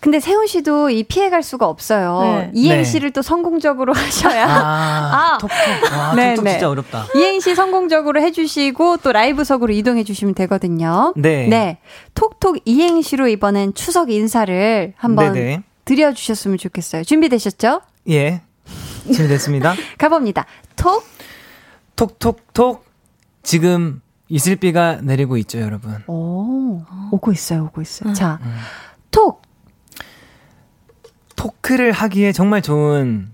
근데 세훈 씨도 이 피해갈 수가 없어요. 네. 이행시를 네. 또 성공적으로 하셔야. 아, 아. 톡톡. 와, 네, 톡톡 네. 진짜 어렵다. 이행시 성공적으로 해주시고 또 라이브석으로 이동해 주시면 되거든요. 네. 네. 톡톡 이행시로 이번엔 추석 인사를 한번 네네. 드려주셨으면 좋겠어요. 준비되셨죠? 예. 준비됐습니다. 가봅니다. 톡. 톡톡톡. 지금 이슬비가 내리고 있죠, 여러분. 오, 오고 있어요, 오고 있어요. 음. 자, 음. 톡. 토크를 하기에 정말 좋은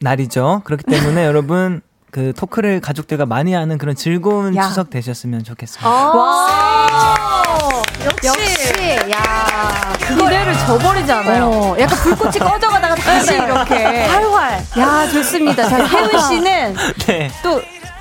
날이죠. 그렇기 때문에 여러분 그 토크를 가족들과 많이 하는 그런 즐거운 야. 추석 되셨으면 좋겠습니다. 아~ 와~ 역시, 역시, 야 기대를 저버리지 않아요. 어, 약간 불꽃이 꺼져가다가 다시 네. 이렇게 활활. 야 좋습니다. 자 혜은 씨는 네. 또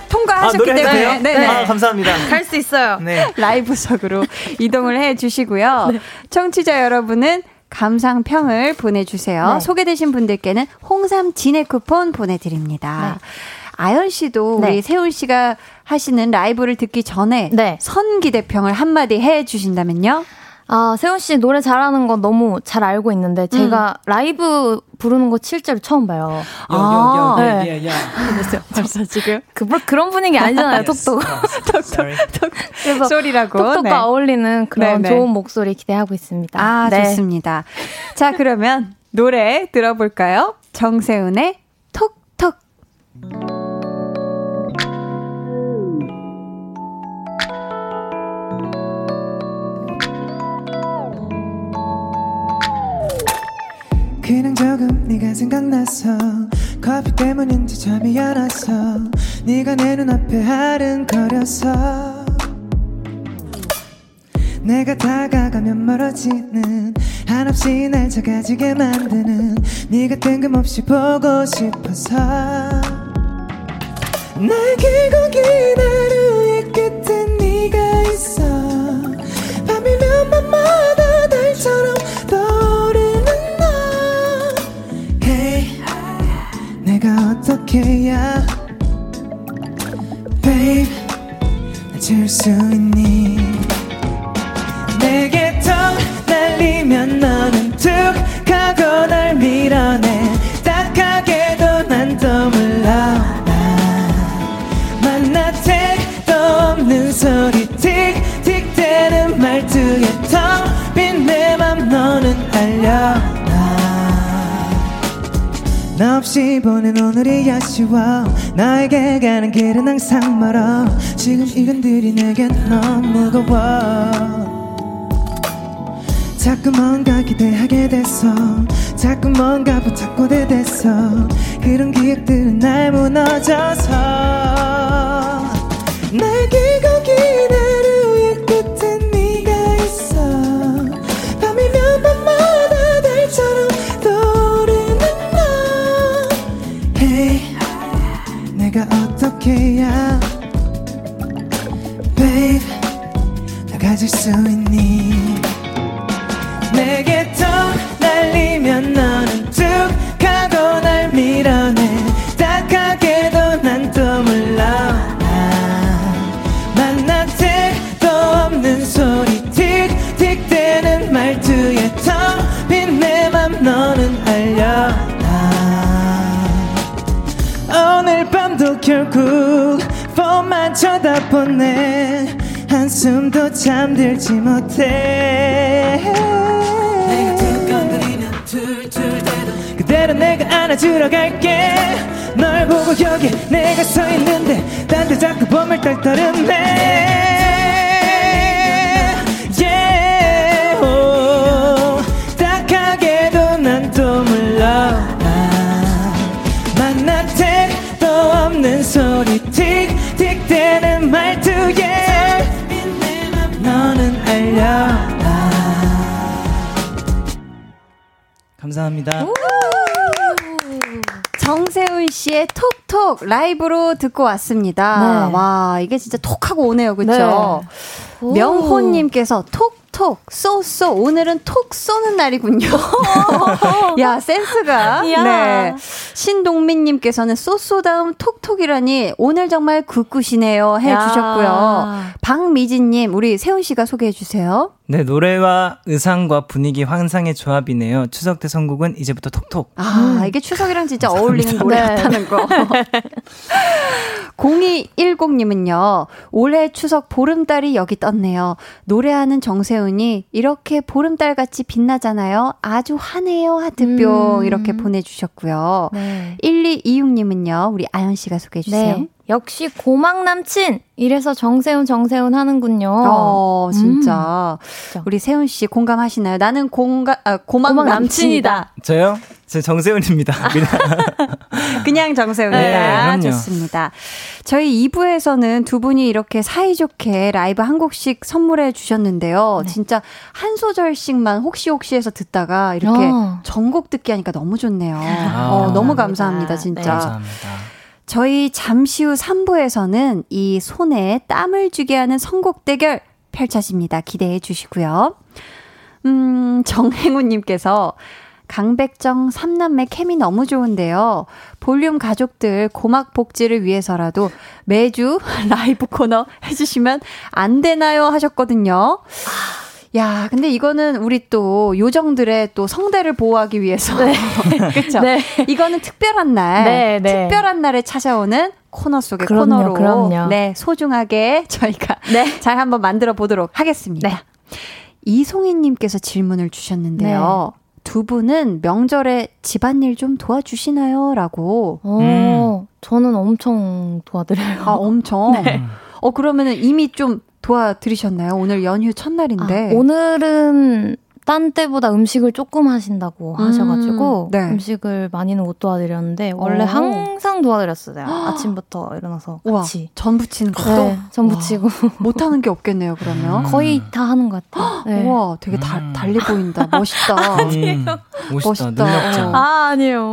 통과하셨기 아, 때문에 네, 네. 아, 감사합니다. 갈 수 있어요. 네. 라이브석으로 이동을 해 주시고요. 네. 청취자 여러분은 감상평을 보내주세요. 네. 소개되신 분들께는 홍삼 진액 쿠폰 보내드립니다. 네. 아연 씨도 네. 우리 세훈 씨가 하시는 라이브를 듣기 전에 네. 선기대평을 한마디 해 주신다면요? 아, 세훈 씨 노래 잘하는 건 너무 잘 알고 있는데 제가 음. 라이브 부르는 거 실제로 처음 봐요. 아, 네. 됐어요. 벌써 지금 그 뭐, 그런 분위기 아니잖아요. 톡톡. 톡톡. 그래서 소리라고. 톡톡과 네. 어울리는 그런 네네. 좋은 목소리 기대하고 있습니다. 아, 네. 좋습니다. 자, 그러면 노래 들어볼까요? 정세훈의 그냥 조금 네가 생각나서 커피 때문인지 잠이 안 와서 네가 내 눈앞에 아른거려서. 내가 다가가면 멀어지는 한없이 날 작아지게 만드는 네가 뜬금없이 보고 싶어서. 날 길고 긴 하루의 끝에 네가 있어. 밤이면 밤마다 달처럼 내가 어떻게 해야? Babe 질수 있니? 내게 턱 날리면 너는 툭 하고 날 밀어내. 딱하게도 난 떠물러 만나 택도 없는 소리 틱틱대는 말투에 텅빈내 맘 너는 알려 너 없이 보낸 오늘이 아쉬워 나에게 가는 길은 항상 멀어. 지금 이건들이 내겐 너무 무거워. 자꾸 뭔가 기대하게 됐어 자꾸 뭔가 붙잡고 대됐어 그런 기억들은 날 무너져서. 날 길고 긴하 해야. Babe 나 가질 수 있니? 내게 턱 날리면 너는 툭 하고 날 밀어내. 딱하게도 난 또 몰라 만나 택도 없는 소리 결국 폰만 쳐다보네. 한숨도 잠들지 못해. 내가 두 건드리면 툴툴대도 그대로 내가 안아주러 갈게. 널 보고 여기 내가 서 있는데 딴 데 자꾸 봄을 떨떠름해 yeah, oh, 딱하게도 난 또 몰라 소리 틱틱대는 말투에 너는 알려 감사합니다. 정세훈 씨의 톡톡 라이브로 듣고 왔습니다. 네. 와, 이게 진짜 톡 하고 오네요. 그쵸? 네. 명호님께서 톡 톡, 쏘 쏘. 오늘은 톡 쏘는 날이군요. 야, 센스가. 야. 네. 신동민님께서는 쏘쏘 다음 톡톡이라니 오늘 정말 굿굿이네요. 해 주셨고요. 박미진님, 우리 세훈씨가 소개해 주세요. 네, 노래와 의상과 분위기 환상의 조합이네요. 추석 때 선곡은 이제부터 톡톡. 아, 음. 이게 추석이랑 진짜 어울리는 노래 네. 같다는 거. 0210님은요, 올해 추석 보름달이 여기 떴네요. 노래하는 정세훈 이 이렇게 보름달 같이 빛나잖아요. 아주 환해요. 하트뿅. 음. 이렇게 보내주셨고요. 네. 1226님은요, 우리 아연씨가 소개해주세요. 네. 역시 고막 남친! 이래서 정세훈, 정세훈 하는군요. 어, 진짜. 음. 우리 세훈 씨 공감하시나요? 나는 공감, 아, 고막, 고막 남친이다. 남친이다. 저요? 저 정세훈입니다. 그냥 정세훈이다. 네, 좋습니다. 저희 2부에서는 두 분이 이렇게 사이좋게 라이브 한 곡씩 선물해 주셨는데요. 네. 진짜 한 소절씩만 혹시 혹시 해서 듣다가 이렇게 어. 전곡 듣기 하니까 너무 좋네요. 아, 어, 너무 감사합니다, 진짜. 네. 감사합니다. 저희 잠시 후 3부에서는 이 손에 땀을 쥐게 하는 선곡 대결 펼쳐집니다. 기대해 주시고요. 음, 정행우님께서 강백정 삼남매 케미 너무 좋은데요. 볼륨 가족들 고막 복지를 위해서라도 매주 라이브 코너 해주시면 안 되나요? 하셨거든요. 야, 근데 이거는 우리 또 요정들의 또 성대를 보호하기 위해서. 네. 그렇죠. 네. 이거는 특별한 날, 네, 네. 특별한 날에 찾아오는 코너 속의 그럼요, 코너로 그럼요. 네, 소중하게 저희가 네. 잘 한번 만들어 보도록 하겠습니다. 네. 이송희 님께서 질문을 주셨는데요. 네. 두 분은 명절에 집안일 좀 도와주시나요? 라고. 어, 음. 저는 엄청 도와드려요. 아, 엄청? 네. 어, 그러면은 이미 좀 도와드리셨나요? 오늘 연휴 첫날인데. 아, 오늘은 딴 때보다 음식을 조금 하신다고 음, 하셔가지고 네. 음식을 많이는 못 도와드렸는데 원래 오. 항상 도와드렸어요. 아침부터 일어나서 같이 우와, 전 부치는 것도 네, 전 부치고 못 하는 게 없겠네요. 그러면 거의 다 하는 것 같아요. 네. 와 되게 다, 음. 달리 보인다. 멋있다. 음, 멋있다. 멋있다. 어. 아 아니에요.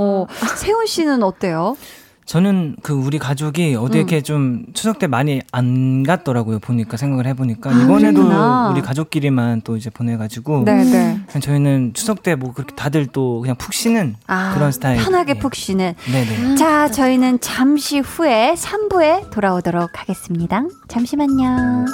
어, 세훈 씨는 어때요? 저는 그 우리 가족이 어디 음. 이렇게 좀 추석 때 많이 안 갔더라고요. 보니까 생각을 해보니까 아, 이번에도 그렇구나. 우리 가족끼리만 또 이제 보내가지고 네네. 네. 저희는 추석 때 뭐 그렇게 다들 또 그냥 푹 쉬는 아, 그런 스타일. 편하게 푹 쉬는. 네네. 자, 저희는 잠시 후에 3부에 돌아오도록 하겠습니다. 잠시만요.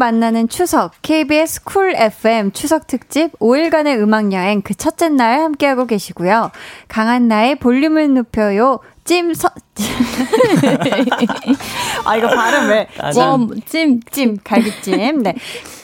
만나는 추석 KBS 쿨 FM 추석 특집 5일간의 음악 여행 그 첫째 날 함께하고 계시고요. 강한나의 볼륨을 높여요. 찐 서. 아 이거 발음 왜? 찜, 찜, 찜, 갈비찜. 네.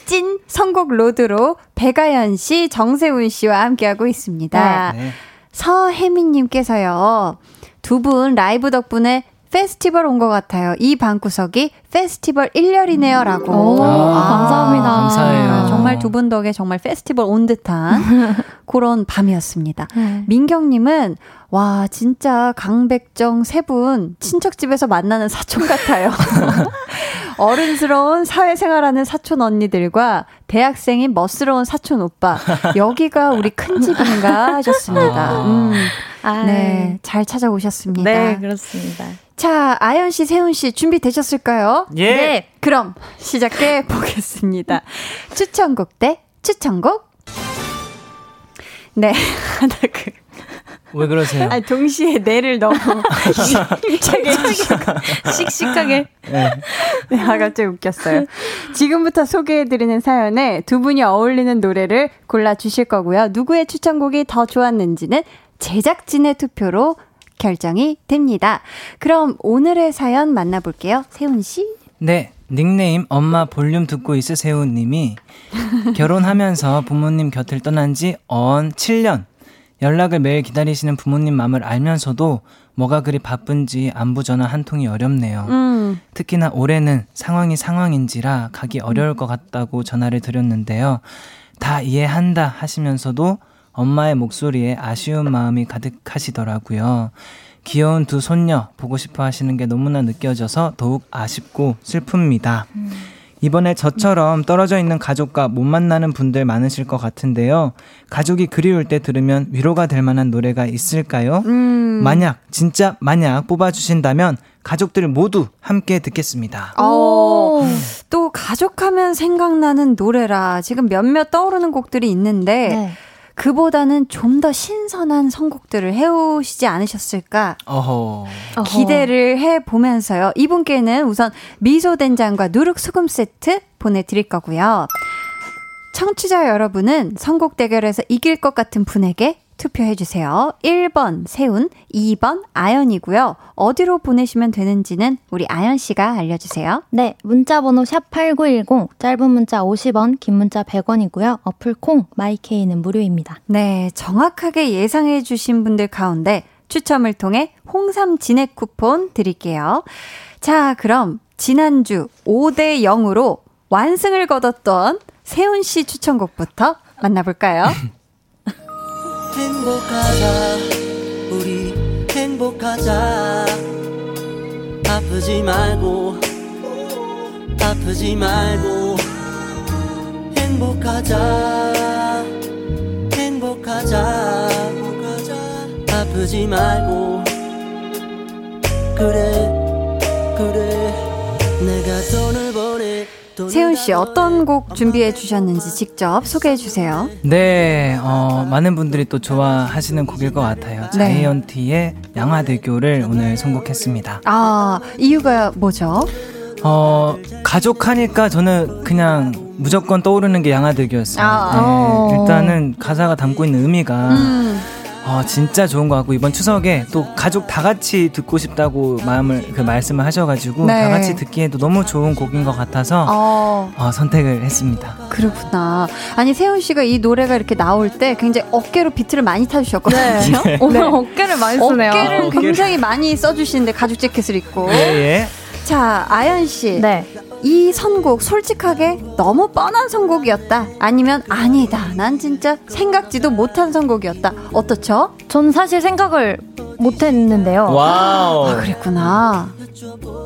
찐 선곡 로드로 배가연 씨, 정세훈 씨와 함께하고 있습니다. 네. 서혜민 님께서요. 두 분 라이브 덕분에 페스티벌 온 것 같아요. 이 방구석이 페스티벌 1열이네요. 라고. 오, 아, 감사합니다. 감사해요. 정말 두 분 덕에 정말 페스티벌 온 듯한 그런 밤이었습니다. 네. 민경님은 와, 진짜 강백정 세 분 친척집에서 만나는 사촌 같아요. 어른스러운 사회생활하는 사촌 언니들과 대학생인 멋스러운 사촌 오빠. 여기가 우리 큰 집인가 하셨습니다. 아. 음. 네, 잘 찾아오셨습니다. 네, 그렇습니다. 자, 아연 씨, 세훈 씨 준비되셨을까요? 예. 네. 그럼 시작해 보겠습니다. 추천곡 대 추천곡. 네. 하나 그 왜 그러세요? 아니, 동시에 내를 너무 힘차게 씩씩하게. 네. 네, 아, 갑자기 웃겼어요. 지금부터 소개해드리는 사연에 두 분이 어울리는 노래를 골라주실 거고요. 누구의 추천곡이 더 좋았는지는 제작진의 투표로 결정이 됩니다. 그럼 오늘의 사연 만나볼게요. 세훈 씨. 네. 닉네임 엄마 볼륨 듣고 있으세요 님이 결혼하면서 부모님 곁을 떠난 지 언 7년. 연락을 매일 기다리시는 부모님 마음을 알면서도 뭐가 그리 바쁜지 안부 전화 한 통이 어렵네요. 음. 특히나 올해는 상황이 상황인지라 가기 어려울 것 같다고 전화를 드렸는데요. 다 이해한다 하시면서도 엄마의 목소리에 아쉬운 마음이 가득하시더라고요. 귀여운 두 손녀 보고 싶어 하시는 게 너무나 느껴져서 더욱 아쉽고 슬픕니다. 음. 이번에 저처럼 떨어져 있는 가족과 못 만나는 분들 많으실 것 같은데요. 가족이 그리울 때 들으면 위로가 될 만한 노래가 있을까요? 음. 만약, 진짜 만약 뽑아주신다면 가족들 모두 함께 듣겠습니다. 오. 또 가족하면 생각나는 노래라 지금 몇몇 떠오르는 곡들이 있는데 네. 그보다는 좀 더 신선한 선곡들을 해오시지 않으셨을까 어허. 기대를 해보면서요. 이분께는 우선 미소된장과 누룩소금 세트 보내드릴 거고요. 청취자 여러분은 선곡 대결에서 이길 것 같은 분에게 투표해주세요. 1번 세운, 2번 아연이고요. 어디로 보내시면 되는지는 우리 아연 씨가 알려주세요. 네, 문자번호 샵 #8910 짧은 문자 50원, 긴 문자 100원이고요. 어플 콩 마이케이는 무료입니다. 네, 정확하게 예상해주신 분들 가운데 추첨을 통해 홍삼 진액 쿠폰 드릴게요. 자, 그럼 지난주 5대 0으로 완승을 거뒀던 세훈 씨 추천곡부터 만나볼까요? 행복하자. 우리 행복하자. 아프지 말고 아프지 말고. 행복하자. 행복하자. 아프지 말고. 그래 그래. 내가 돈을 보내 세훈 씨 어떤 곡 준비해 주셨는지 직접 소개해 주세요. 네, 어, 많은 분들이 또 좋아하시는 곡일 것 같아요. 네. 자이언티의 양화대교를 오늘 선곡했습니다. 아 이유가 뭐죠? 어 가족하니까 저는 그냥 무조건 떠오르는 게 양화대교였어요. 아, 네, 어. 일단은 가사가 담고 있는 의미가. 음. 어, 진짜 좋은 것 같고 이번 추석에 또 가족 다 같이 듣고 싶다고 마음을 그 말씀을 하셔가지고 네. 다 같이 듣기에도 너무 좋은 곡인 것 같아서 어. 어, 선택을 했습니다. 그렇구나. 아니 세훈 씨가 이 노래가 이렇게 나올 때 굉장히 어깨로 비트를 많이 타주셨거든요. 네. 오늘 네. 어깨를 많이 쓰네요. 어깨를 어, 굉장히 많이 써주시는데 가죽 재킷을 입고. 예, 예. 자 아연 씨. 네. 이 선곡 솔직하게 너무 뻔한 선곡이었다. 아니면 아니다. 난 진짜 생각지도 못한 선곡이었다. 어떻죠? 전 사실 생각을 못 했는데요. wow. 아, 그랬구나.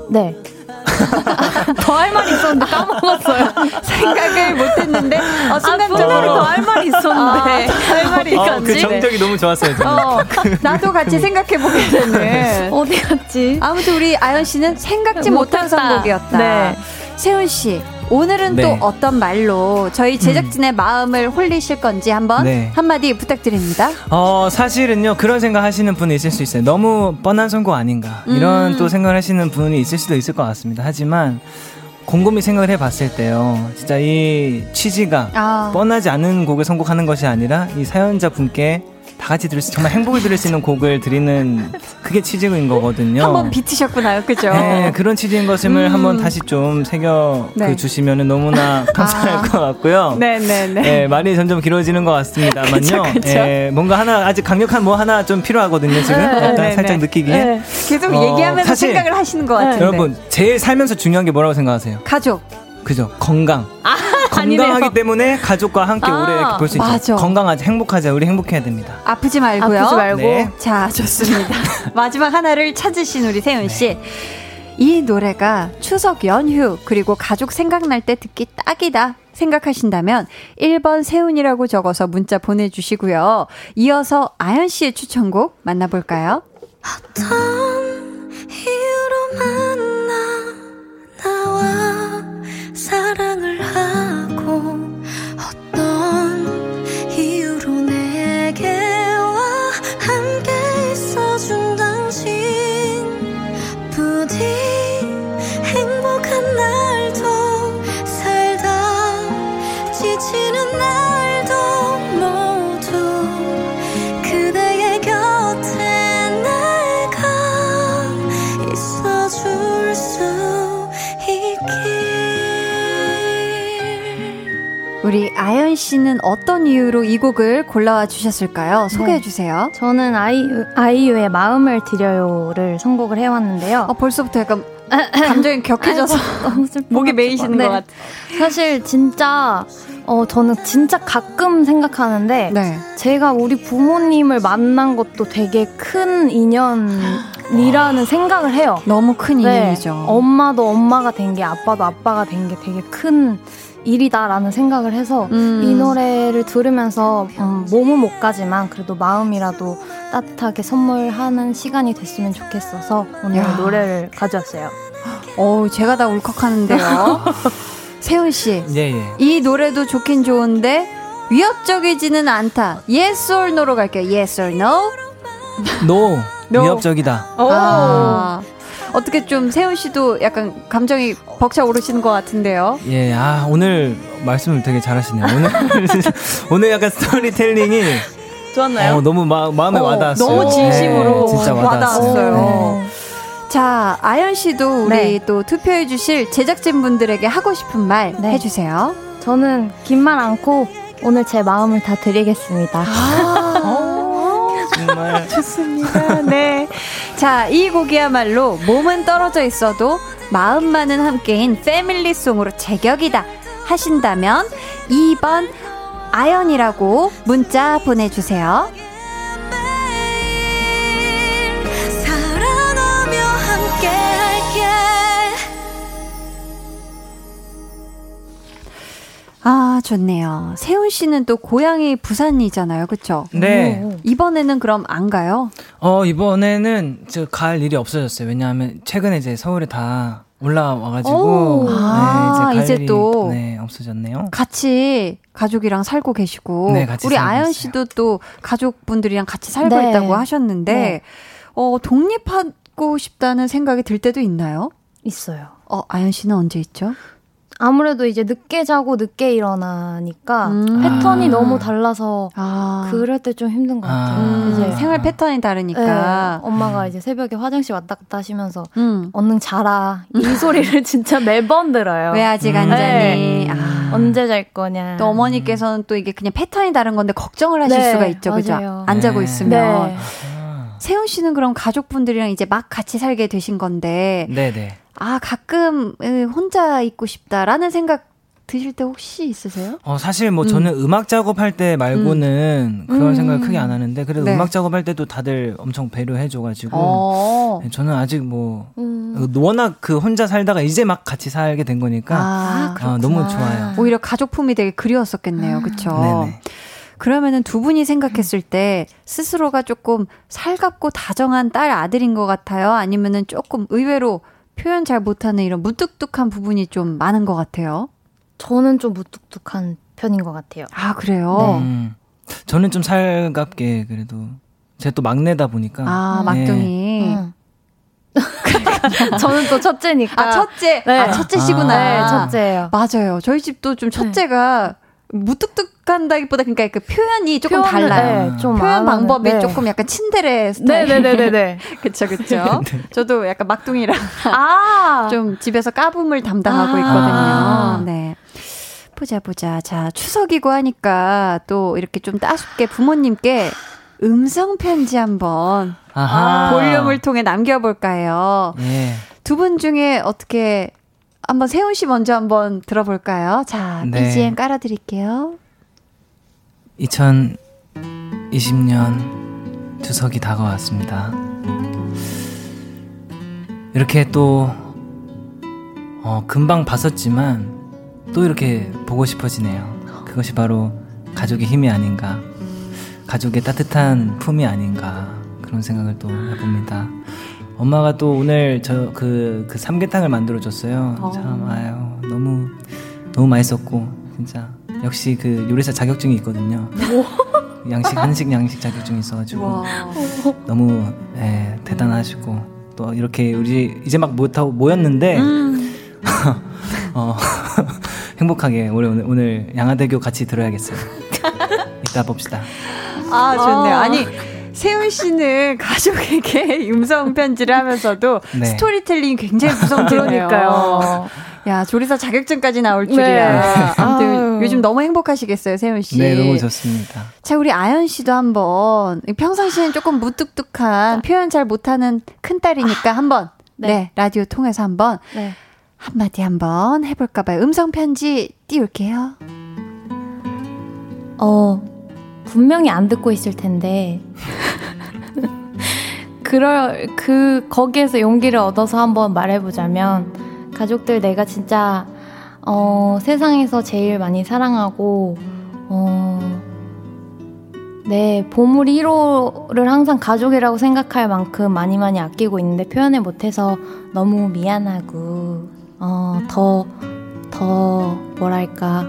네. 더 할 말이 있었는데 까먹었어요. 생각을 못했는데 어, 아, 순간적으로 아, 더할 말이 있었는데 아, 할 말이 어, 그 정적이 너무 좋았어요. 어, 나도 같이 생각해 보게 되는. 어디 갔지? 아무튼 우리 아연 씨는 생각지 못한 선곡이었다. 네. 세훈 씨, 오늘은 네. 또 어떤 말로 저희 제작진의 음. 마음을 홀리실 건지 한번 네. 한마디 부탁드립니다. 어, 사실은요, 그런 생각 하시는 분이 있을 수 있어요. 너무 뻔한 선곡 아닌가. 음. 이런 또 생각을 하시는 분이 있을 수도 있을 것 같습니다. 하지만, 곰곰이 생각을 해봤을 때요, 진짜 이 취지가 아. 뻔하지 않은 곡을 선곡하는 것이 아니라 이 사연자 분께 다 같이 들을 수 정말 행복을 들을 수 있는 곡을 드리는 그게 취지인 거거든요. 한번 비트셨구나요, 그죠? 네, 그런 취지인 것임을 음. 한번 다시 좀 새겨 네. 그 주시면 너무나 감사할 아. 것 같고요. 네, 네, 네. 네, 말이 점점 길어지는 것 같습니다만요. 그쵸, 그쵸? 네, 뭔가 하나 아직 강력한 뭐 하나 좀 필요하거든요, 지금. 네, 약간 네, 살짝 네. 느끼기에. 네. 계속 어, 얘기하면서 생각을 하시는 것 같은데. 여러분, 제일 살면서 중요한 게 뭐라고 생각하세요? 가족. 그죠? 건강. 아, 건강하기 아니네요. 때문에 가족과 함께 아, 오래 볼 수 있죠. 맞아. 건강하자, 행복하자. 우리 행복해야 됩니다. 아프지 말고요. 아프지 말고. 네. 자, 좋습니다. 마지막 하나를 찾으신 우리 세윤 씨. 네. 이 노래가 추석 연휴 그리고 가족 생각날 때 듣기 딱이다 생각하신다면 1번 세훈이라고 적어서 문자 보내주시고요. 이어서 아연 씨의 추천곡 만나볼까요? 어떤 이유로 만나 나와 사랑을 하고 씨는 어떤 이유로 이 곡을 골라와 주셨을까요? 소개해 네. 주세요. 저는 아이유, 아이유의 마음을 드려요를 선곡을 해왔는데요. 어, 벌써부터 약간 감정이 격해져서 목이 메이시는 네. 것 같아요. 사실 진짜 어 저는 진짜 가끔 생각하는데 네. 제가 우리 부모님을 만난 것도 되게 큰 인연이라는 생각을 해요. 너무 큰 네. 인연이죠. 엄마도 엄마가 된 게 아빠도 아빠가 된 게 되게 큰 일이다라는 생각을 해서 음. 이 노래를 들으면서 음, 몸은 못 가지만 그래도 마음이라도 따뜻하게 선물하는 시간이 됐으면 좋겠어서 오늘 야. 노래를 가져왔어요. 어, 제가 다 울컥하는데요. 세훈 씨, 예, 예. 이 노래도 좋긴 좋은데 위협적이지는 않다. Yes or No로 갈게요. Yes or No? No. no. 위협적이다. 아. 어떻게 좀 세훈 씨도 약간 감정이 벅차 오르시는 것 같은데요. 예, 아 오늘 말씀을 되게 잘하시네요. 오늘 오늘 약간 스토리텔링이 좋았나요? 어, 너무 마, 마음에 어, 와닿았어요. 너무 진심으로 네, 진짜 와닿았어요. 네. 자, 아연 씨도 우리 네. 또 투표해 주실 제작진 분들에게 하고 싶은 말 네. 해주세요. 저는 긴 말 않고 오늘 제 마음을 다 드리겠습니다. 아, 정말 좋습니다. 네. 자, 이 곡이야말로 몸은 떨어져 있어도 마음만은 함께인 패밀리송으로 제격이다 하신다면 2번 아연이라고 문자 보내주세요. 아, 좋네요. 세훈 씨는 또 고향이 부산이잖아요. 그쵸? 네. 오. 이번에는 그럼 안 가요? 어, 이번에는 저갈 일이 없어졌어요. 왜냐하면 최근에 이제 서울에 다 올라와 가지고. 네, 아, 이제, 이제 또. 네, 없어졌네요. 같이 가족이랑 살고 계시고. 네, 같이 우리 아연 씨도 또 가족분들이랑 같이 살고 네. 있다고 하셨는데, 네. 어, 독립하고 싶다는 생각이 들 때도 있나요? 있어요. 어, 아연 씨는 언제 있죠? 아무래도 이제 늦게 자고 늦게 일어나니까 음. 패턴이 아. 너무 달라서 아. 그럴 때 좀 힘든 것 같아요. 음. 이제 생활 패턴이 다르니까 네, 엄마가 이제 새벽에 화장실 왔다 갔다 하시면서 음. 얼른 자라 이 소리를 진짜 매번 들어요. 왜 아직 안 자니? 네. 아. 언제 잘 거냐? 또 어머니께서는 또 이게 그냥 패턴이 다른 건데 걱정을 하실 네, 수가 있죠, 그죠? 안 자고 네. 있으면. 네. 세훈 씨는 그럼 가족분들이랑 이제 막 같이 살게 되신 건데, 네네. 아, 가끔 혼자 있고 싶다라는 생각 드실 때 혹시 있으세요? 어, 사실 뭐 음. 저는 음악 작업할 때 말고는 음. 그런 음. 생각을 크게 안 하는데 그래도 네. 음악 작업할 때도 다들 엄청 배려해 줘가지고 어. 네, 저는 아직 뭐 음. 워낙 그 혼자 살다가 이제 막 같이 살게 된 거니까 아, 어, 너무 좋아요. 오히려 가족품이 되게 그리웠었겠네요, 그렇죠? 그러면은 두 분이 생각했을 때 스스로가 조금 살갑고 다정한 딸 아들인 것 같아요? 아니면은 조금 의외로 표현 잘 못하는 이런 무뚝뚝한 부분이 좀 많은 것 같아요. 저는 좀 무뚝뚝한 편인 것 같아요. 아, 그래요? 네. 음, 저는 좀 살갑게 그래도 제가 또 막내다 보니까. 아, 막둥이. 네. 음. 저는 또 첫째니까. 아, 첫째. 네. 아, 첫째시구나. 아. 네, 첫째예요. 맞아요. 저희 집도 좀 첫째가 무뚝뚝한다기보다 그러니까 그 표현이 조금 표현을, 달라요. 네, 좀 표현 방법이 네. 조금 약간 친데레 스타일. 네네네네. 그쵸 그쵸. 저도 약간 막둥이라 아~ 좀 집에서 까붐을 담당하고 아~ 있거든요. 네. 보자 보자. 자 추석이고 하니까 또 이렇게 좀 따숩게 부모님께 음성 편지 한번 아하. 볼륨을 통해 남겨볼까요? 네. 두분 중에 어떻게 한번 세훈 씨 먼저 한번 들어볼까요? 자, 네. BGM 깔아드릴게요. 2020년 추석이 다가왔습니다. 이렇게 또 어, 금방 봤었지만 또 이렇게 보고 싶어지네요. 그것이 바로 가족의 힘이 아닌가, 가족의 따뜻한 품이 아닌가 그런 생각을 또 해봅니다. 엄마가 또 오늘 저 그그 그 삼계탕을 만들어 줬어요. 어. 참 아유 너무 너무 맛있었고 진짜 역시 그 요리사 자격증이 있거든요. 양식 한식 양식 자격증이 있어가지고 와. 너무 예, 대단하시고 또 이렇게 우리 이제 막 모타고 모였는데 음. 어, 행복하게 오늘 오늘 오늘 양화대교 같이 들어야겠어요. 이따 봅시다. 아 좋네요. 아니 세훈 씨는 가족에게 음성 편지를 하면서도 네. 스토리텔링이 굉장히 구성되네요. 그러니까요. 야, 조리사 자격증까지 나올 줄이야. 네. 아무튼 요즘 너무 행복하시겠어요, 세훈 씨. 네, 너무 좋습니다. 자, 우리 아연 씨도 한번 평상시엔 조금 무뚝뚝한 표현 잘 못하는 큰 딸이니까 한번 네. 네. 라디오 통해서 한번 네. 한마디 한번 해볼까 봐요. 음성 편지 띄울게요. 어, 분명히 안 듣고 있을 텐데. 그럴 그 거기에서 용기를 얻어서 한번 말해보자면 가족들 내가 진짜 어, 세상에서 제일 많이 사랑하고 어, 네 보물 1호를 항상 가족이라고 생각할 만큼 많이 많이 아끼고 있는데 표현을 못해서 너무 미안하고 어, 더, 더 뭐랄까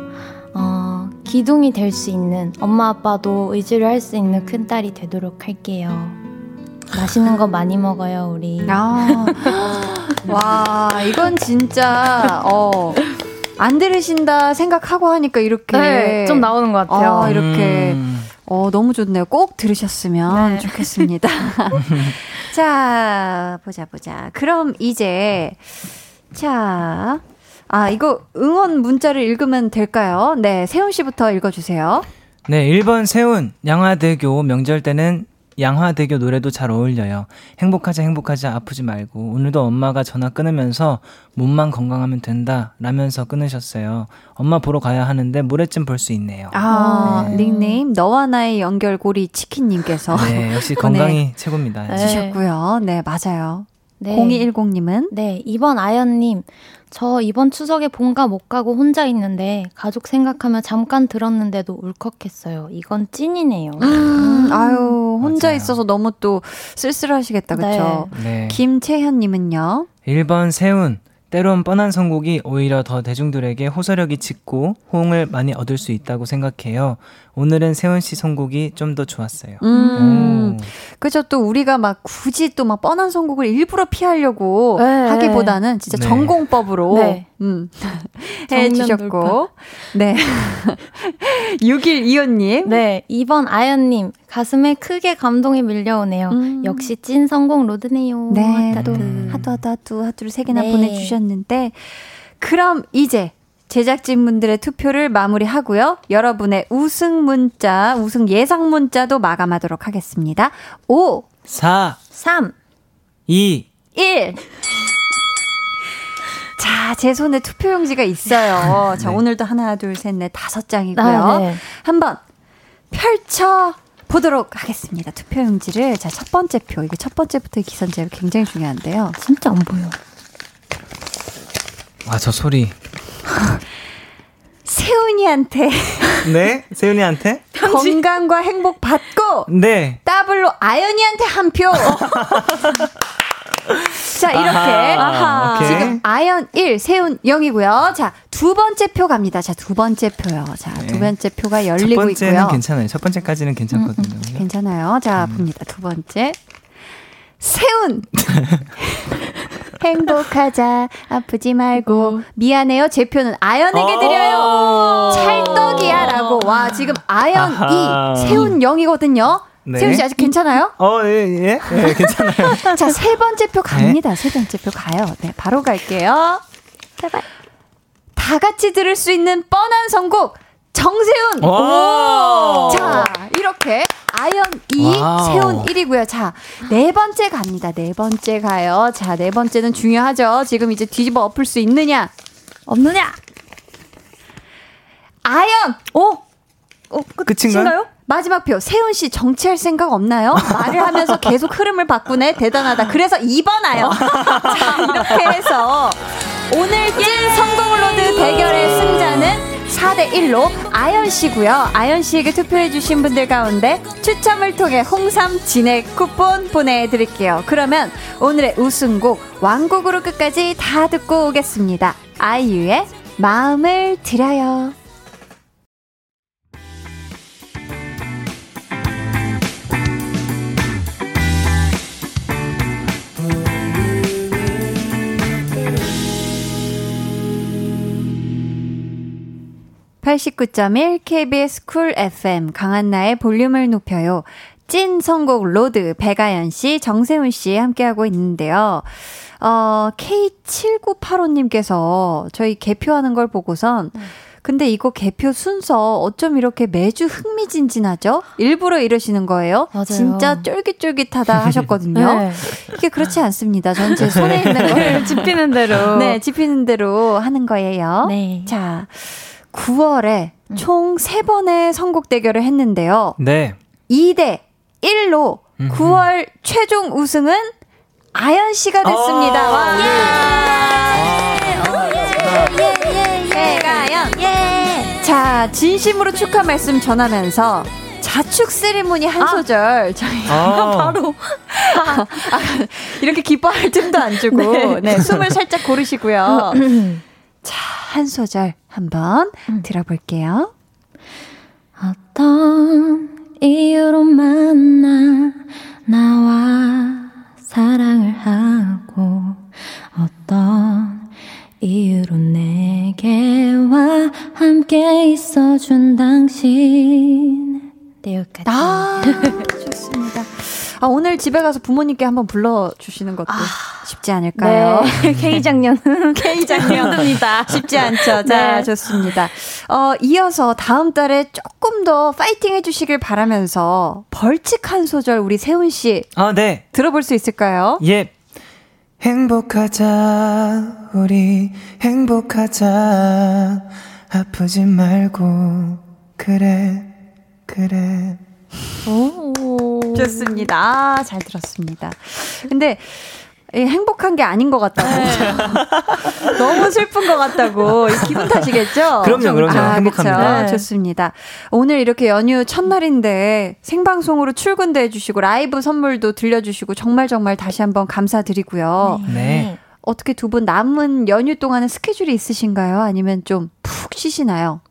어, 기둥이 될 수 있는 엄마 아빠도 의지를 할 수 있는 큰 딸이 되도록 할게요. 맛있는 거 많이 먹어요, 우리. 아, 와, 이건 진짜, 어, 안 들으신다 생각하고 하니까 이렇게. 네, 좀 나오는 것 같아요. 어, 이렇게. 음. 어, 너무 좋네요. 꼭 들으셨으면 네. 좋겠습니다. 자, 보자, 보자. 그럼 이제, 자, 아, 이거 응원 문자를 읽으면 될까요? 네, 세훈 씨부터 읽어주세요. 네, 1번 세훈. 양화대교 명절 때는 양화대교 노래도 잘 어울려요. 행복하자 행복하자 아프지 말고 오늘도 엄마가 전화 끊으면서 몸만 건강하면 된다 라면서 끊으셨어요. 엄마 보러 가야 하는데 모레쯤 볼 수 있네요. 아 네. 닉네임 너와 나의 연결고리 치킨님께서 네 역시 건강이 최고입니다. 네. 주셨고요. 네 맞아요. 네. 0210님은 네 이번 아연님 저 이번 추석에 본가 못 가고 혼자 있는데 가족 생각하며 잠깐 들었는데도 울컥했어요. 이건 찐이네요. 음, 음. 아유 혼자 맞아요. 있어서 너무 또 쓸쓸하시겠다 그쵸? 네. 네. 김채현님은요. 1번 세운 때론 뻔한 선곡이 오히려 더 대중들에게 호소력이 짙고 호응을 많이 얻을 수 있다고 생각해요. 오늘은 세훈 씨 선곡이 좀 더 좋았어요. 음. 그죠. 또 우리가 막 굳이 또 막 뻔한 선곡을 일부러 피하려고 네. 하기보다는 진짜 네. 정공법으로 네. 음. 해 주셨고. 네. 6125님. 네. 2번 아연님. 가슴에 크게 감동이 밀려오네요. 음. 역시 찐 선곡 로드네요. 네. 하트, 하트, 하트, 하트, 하트를 3개나 네. 보내주셨는데. 그럼 이제 제작진분들의 투표를 마무리하고요. 여러분의 우승 문자, 우승 예상 문자도 마감하도록 하겠습니다. 5, 4, 3, 2, 1. 자, 제 손에 투표용지가 있어요. 자, 네. 오늘도 하나, 둘, 셋, 넷, 다섯 장이고요. 아, 네. 한번 펼쳐 보도록 하겠습니다. 투표용지를. 자, 첫 번째 표. 이게 첫 번째부터 기선제압 굉장히 중요한데요. 진짜 안 보여. 아, 저 소리. 세훈이한테 네 세훈이한테 건강과 행복 받고 네 더블로 아연이한테 한 표. 자, 이렇게. 아하, 아하. 지금 아연 1, 세훈 0이고요. 자, 두 번째 표 갑니다. 자, 두 번째 표요. 자, 네. 두 번째 표가 열리고 첫 번째는 있고요. 괜찮아요. 첫 번째까지는 괜찮거든요. 음, 음, 괜찮아요. 자, 음. 봅니다. 두 번째. 세훈! 행복하자, 아프지 말고, 어. 미안해요. 제 표는 아연에게 드려요. 어. 찰떡이야. 라고. 와, 지금 아연 아하. 2, 세훈 0이거든요. 네. 세훈 씨 아직 괜찮아요? 어, 예, 예. 예 괜찮아요. 자, 세 번째 표 갑니다. 네. 세 번째 표 가요. 네, 바로 갈게요. 제발. 다 같이 들을 수 있는 뻔한 선곡. 정세훈! 오! 자, 이렇게 아연 2, wow. 세훈 1이고요. 자, 네 번째 갑니다. 네 번째 가요. 자, 네 번째는 중요하죠. 지금 이제 뒤집어 엎을 수 있느냐? 없느냐? 아연! 오! 어, 끝 인가요? 마지막 표 세훈 씨 정치할 생각 없나요? 말을 하면서 계속 흐름을 바꾸네 대단하다. 그래서 2번 아연. 자 이렇게 해서 오늘 찐 선곡 로드 대결의 승자는 4대 1로 아연 씨고요. 아연 씨에게 투표해 주신 분들 가운데 추첨을 통해 홍삼 진액 쿠폰 보내 드릴게요. 그러면 오늘의 우승곡 왕곡으로 끝까지 다 듣고 오겠습니다. 아이유의 마음을 드려요. 89.1 KBS 쿨 FM 강한나의 볼륨을 높여요. 찐 선곡 로드 배가연 씨, 정세훈 씨 함께하고 있는데요. 어, K7985님께서 저희 개표하는 걸 보고선 음. 근데 이거 개표 순서 어쩜 이렇게 매주 흥미진진하죠? 일부러 이러시는 거예요? 맞아요. 진짜 쫄깃쫄깃하다 하셨거든요. 네. 이게 그렇지 않습니다. 전 제 손에 있는 걸 집히는 대로. 네, 집히는 대로 하는 거예요. 네. 자, 9월에 음. 총 3번의 선곡 대결을 했는데요. 네. 2대 1로 9월 최종 우승은 아연 씨가 됐습니다. 아, 와. 예. 예. 예. 예. 가연. 예. 자, 진심으로 축하 말씀 전하면서 자축 세리머니 한 아. 소절 저희가 아. 바로 아, 이렇게 기뻐할 틈도 안 주고 네. 네, 숨을 살짝 고르시고요. 자, 한 소절 한번 음. 들어볼게요. 어떤 이유로 만나 나와 사랑을 하고 어떤 이유로 내게와 함께 있어준 당신 네 여기까지 아 좋습니다 아, 오늘 집에 가서 부모님께 한번 불러주시는 것도 아, 쉽지 않을까요? 네. K장년은 K장년입니다. 쉽지 않죠. 자, 네. 좋습니다. 어, 이어서 다음 달에 조금 더 파이팅 해주시길 바라면서 벌칙 한 소절 우리 세훈 씨. 아, 네. 들어볼 수 있을까요? 예. 행복하자, 우리 행복하자. 아프지 말고, 그래, 그래. 오. 좋습니다. 아, 잘 들었습니다. 근데, 행복한 게 아닌 것 같다고. 네. 너무 슬픈 것 같다고. 기분 탓이겠죠? 그럼요, 그럼요. 아, 행복합니다. 네. 좋습니다. 오늘 이렇게 연휴 첫날인데 생방송으로 출근도 해주시고 라이브 선물도 들려주시고 정말 정말 다시 한번 감사드리고요. 네. 네. 어떻게 두 분 남은 연휴 동안은 스케줄이 있으신가요? 아니면 좀 푹 쉬시나요?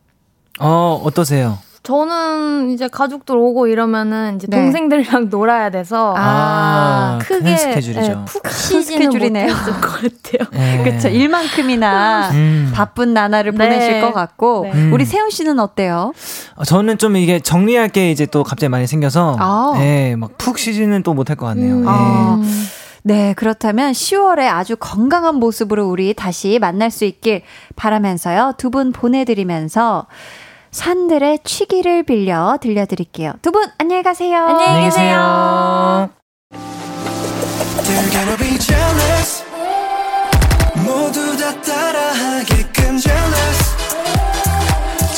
어, 어떠세요? 저는 이제 가족들 오고 이러면은 이제 네. 동생들이랑 놀아야 돼서 아, 크게 스케줄이죠. 네, 푹 쉬지는 못했을 것 같아요. 네. 그렇죠. 일만큼이나 음. 바쁜 나날을 네. 보내실 것 같고 네. 음. 우리 세훈 씨는 어때요? 어, 저는 좀 이게 정리할 게 이제 또 갑자기 많이 생겨서 아. 네, 막푹 쉬지는 또 못할 것 같네요. 음. 아. 네, 그렇다면 10월에 아주 건강한 모습으로 우리 다시 만날 수 있길 바라면서요. 두 분 보내드리면서 산들의 취기를 빌려 들려드릴게요. 두 분 안녕히 가세요. 안녕히 계세요. 모두 다 따라하게끔 jealous.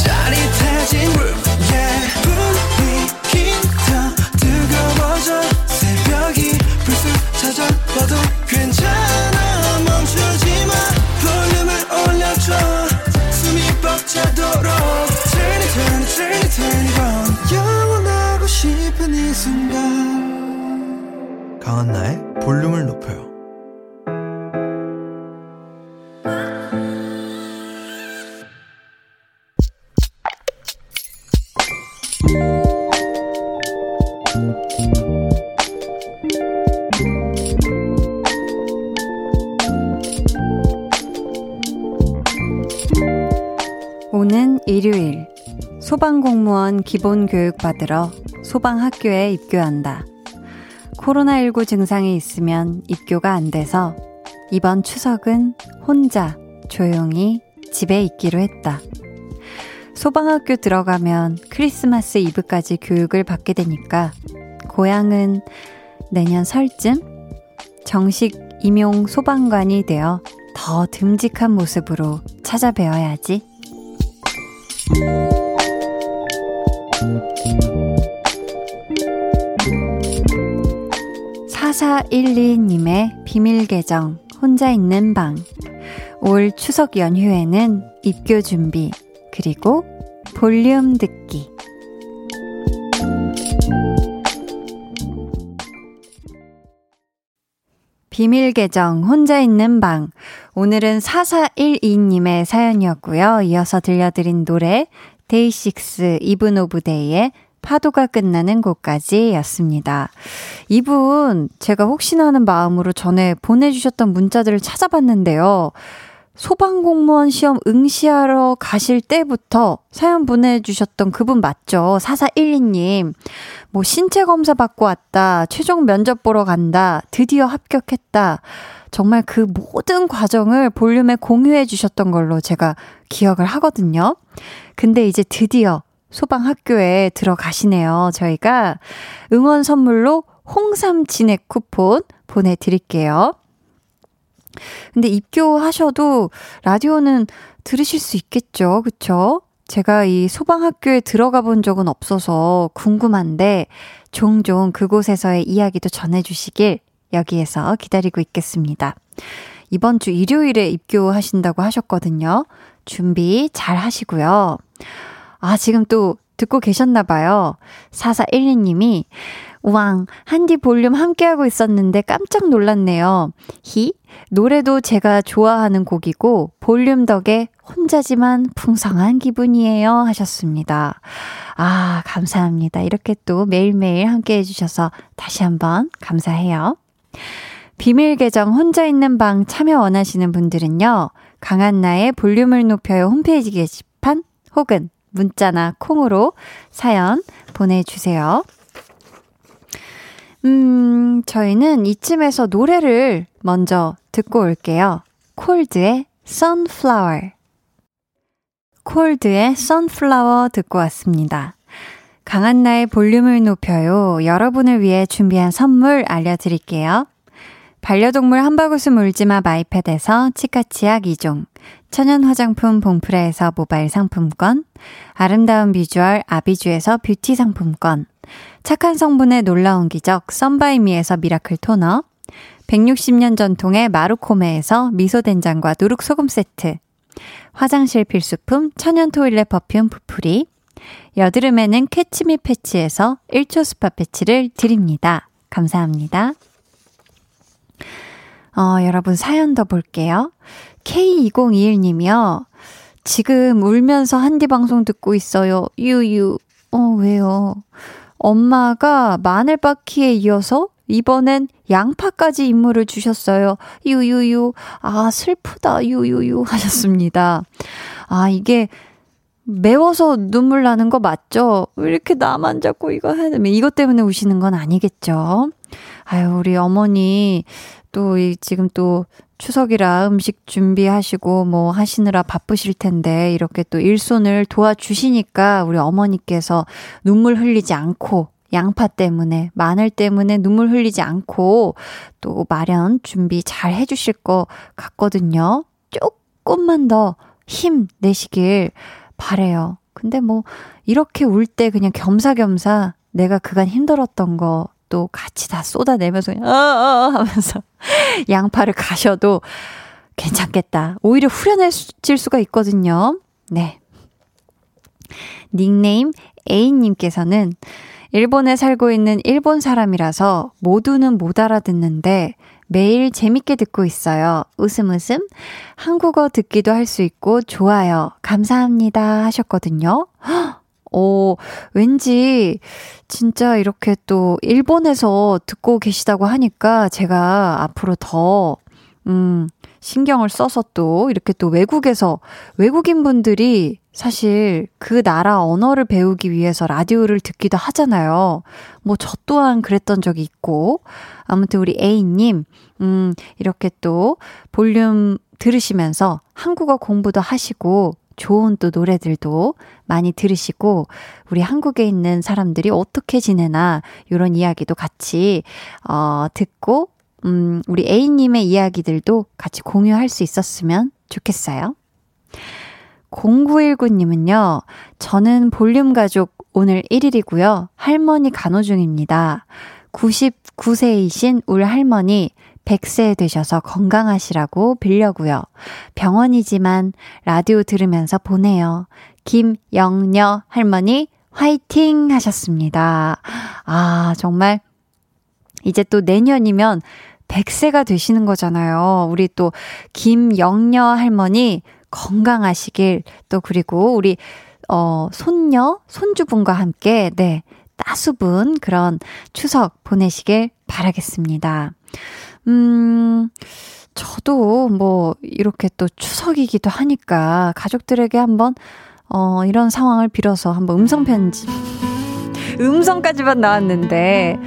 짜릿해진 room yeah. 분위기가 뜨거워져. 새벽이 불쑥 찾아와도 괜찮아. 멈추지 마. 볼륨을 올려줘. 숨이 벅차도록 turn 영원하고 싶은 이 순간. 강한나의 볼륨을 높여요. 오는 일요일 소방공무원 기본교육 받으러 소방학교에 입교한다. 코로나19 증상이 있으면 입교가 안 돼서 이번 추석은 혼자 조용히 집에 있기로 했다. 소방학교 들어가면 크리스마스 이브까지 교육을 받게 되니까 고향은 내년 설쯤 정식 임용 소방관이 되어 더 듬직한 모습으로 찾아뵈어야지. 4412님의 비밀 계정, 혼자 있는 방. 올 추석 연휴에는 입교 준비, 그리고 볼륨 듣기. 비밀 계정, 혼자 있는 방. 오늘은 4412님의 사연이었고요. 이어서 들려드린 노래, 데이식스 이븐 오브 데이의 파도가 끝나는 곳까지 였습니다. 이분, 제가 혹시나 하는 마음으로 전에 보내주셨던 문자들을 찾아봤는데요. 소방공무원 시험 응시하러 가실 때부터 사연 보내주셨던 그분 맞죠? 4412님. 뭐, 신체 검사 받고 왔다. 최종 면접 보러 간다. 드디어 합격했다. 정말 그 모든 과정을 볼륨에 공유해 주셨던 걸로 제가 기억을 하거든요. 근데 이제 드디어 소방학교에 들어가시네요. 저희가 응원 선물로 홍삼 진액 쿠폰 보내드릴게요. 근데 입교하셔도 라디오는 들으실 수 있겠죠. 그쵸? 제가 이 소방학교에 들어가 본 적은 없어서 궁금한데 종종 그곳에서의 이야기도 전해주시길 여기에서 기다리고 있겠습니다. 이번 주 일요일에 입교하신다고 하셨거든요. 준비 잘 하시고요. 아, 지금 또 듣고 계셨나 봐요. 4412님이 우왕, 한디 볼륨 함께하고 있었는데 깜짝 놀랐네요. 히, 노래도 제가 좋아하는 곡이고, 볼륨 덕에 혼자지만 풍성한 기분이에요. 하셨습니다. 아, 감사합니다. 이렇게 또 매일매일 함께 해주셔서 다시 한번 감사해요. 비밀 계정 혼자 있는 방 참여 원하시는 분들은요, 강한나의 볼륨을 높여요 홈페이지 게시판 혹은 문자나 콩으로 사연 보내주세요. 음, 저희는 이쯤에서 노래를 먼저 듣고 올게요. 콜드의 Sunflower. 콜드의 Sunflower 듣고 왔습니다. 강한나의 볼륨을 높여요. 여러분을 위해 준비한 선물 알려드릴게요. 반려동물 한바구스 물지마 마이패드에서 치카치약 2종, 천연 화장품 봉프레에서 모바일 상품권, 아름다운 비주얼 아비주에서 뷰티 상품권, 착한 성분의 놀라운 기적 썬바이미에서 miracle 토너 160년 전통의 마루코메에서 미소된장과 누룩소금 세트 화장실 필수품 천연 toilet perfume 푸풀이 여드름에는 캐치미 패치에서 1초 스파 패치를 드립니다. 감사합니다. 어, 여러분 사연 더 볼게요. K2021님이요. 지금 울면서 한디 방송 듣고 있어요. 유유. 어, 왜요? 엄마가 마늘 까기에 이어서 이번엔 양파까지 임무를 주셨어요. 유유유. 아, 슬프다. 유유유. 하셨습니다. 아, 이게 매워서 눈물 나는 거 맞죠? 왜 이렇게 나만 자꾸 이거 되면 이것 때문에 우시는 건 아니겠죠? 아유, 우리 어머니 또 이 지금 또 추석이라 음식 준비하시고 뭐 하시느라 바쁘실 텐데 이렇게 또 일손을 도와주시니까 우리 어머니께서 눈물 흘리지 않고 양파 때문에, 마늘 때문에 눈물 흘리지 않고 또 마련 준비 잘 해주실 것 같거든요. 조금만 더 힘 내시길 바래요. 근데 뭐 이렇게 울 때 그냥 겸사겸사 내가 그간 힘들었던 거 또 같이 다 쏟아내면서 그냥 어어 하면서 양파를 가셔도 괜찮겠다. 오히려 후련해질 수가 있거든요. 네. 닉네임 A님께서는 일본에 살고 있는 일본 사람이라서 모두는 못 알아듣는데 매일 재밌게 듣고 있어요. 웃음 웃음. 한국어 듣기도 할 수 있고 좋아요. 감사합니다 하셨거든요. 오, 왠지 진짜 이렇게 또 일본에서 듣고 계시다고 하니까 제가 앞으로 더, 음, 신경을 써서 또 이렇게 또 외국에서 외국인 분들이 사실 그 나라 언어를 배우기 위해서 라디오를 듣기도 하잖아요. 뭐 저 또한 그랬던 적이 있고. 아무튼 우리 A님, 음, 이렇게 또 볼륨 들으시면서 한국어 공부도 하시고 좋은 또 노래들도 많이 들으시고 우리 한국에 있는 사람들이 어떻게 지내나 이런 이야기도 같이 어 듣고 음 우리 A님의 이야기들도 같이 공유할 수 있었으면 좋겠어요. 0919 님은요, 저는 볼륨 가족 오늘 1일이고요. 할머니 간호 중입니다. 99세이신 울 할머니 100세 되셔서 건강하시라고 빌려고요. 병원이지만 라디오 들으면서 보내요. 김영녀 할머니 화이팅 하셨습니다. 아, 정말 이제 또 내년이면 100세가 되시는 거잖아요. 우리 또 김영녀 할머니 건강하시길 또 그리고 우리 어 손녀 손주분과 함께 네 따수분 그런 추석 보내시길 바라겠습니다. 음, 저 저도 뭐 이렇게 또 추석이기도 하니까 가족들에게 한번 어, 이런 상황을 빌어서 한번 음성 편지. 음성까지만 나왔는데.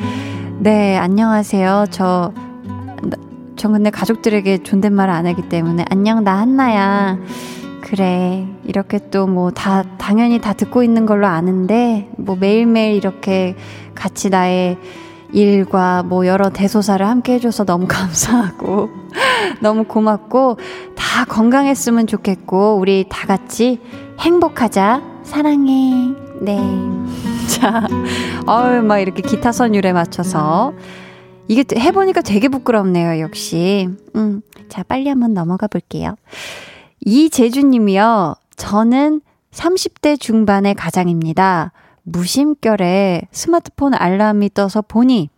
네, 안녕하세요. 저, 전 근데 가족들에게 존댓말을 안 하기 때문에 안녕, 나 한나야. 그래. 이렇게 또 뭐 다, 당연히 다 듣고 있는 걸로 아는데, 뭐 매일매일 이렇게 같이 나의 일과 뭐 여러 대소사를 함께 해줘서 너무 감사하고, 너무 고맙고, 다 건강했으면 좋겠고, 우리 다 같이 행복하자. 사랑해. 네. 자, 어유, 막 이렇게 기타 선율에 맞춰서. 이게 해보니까 되게 부끄럽네요, 역시. 음, 자, 빨리 한번 넘어가 볼게요. 이재주님이요. 저는 30대 중반의 가장입니다. 무심결에 스마트폰 알람이 떠서 보니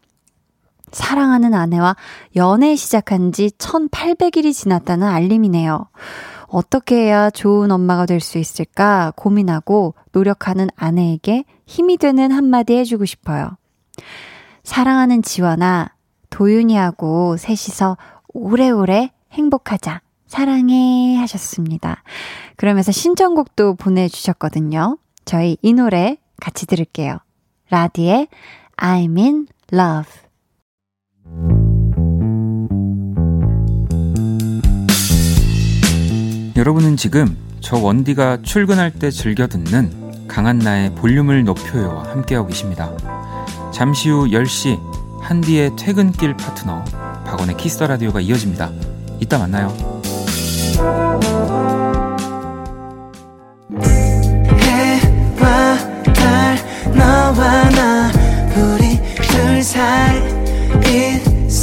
사랑하는 아내와 연애 시작한 지 1800일이 지났다는 알림이네요. 어떻게 해야 좋은 엄마가 될 수 있을까 고민하고 노력하는 아내에게 힘이 되는 한마디 해주고 싶어요. 사랑하는 지원아, 도윤이하고 셋이서 오래오래 행복하자. 사랑해 하셨습니다. 그러면서 신청곡도 보내주셨거든요. 저희 이 노래 같이 들을게요. 라디의 I'm in love. 여러분은 지금 저 원디가 출근할 때 즐겨 듣는 강한나의 볼륨을 높여요와 함께하고 계십니다. 잠시 후 10시 한디의 퇴근길 파트너 박원의 키스 라디오가 이어집니다. 이따 만나요.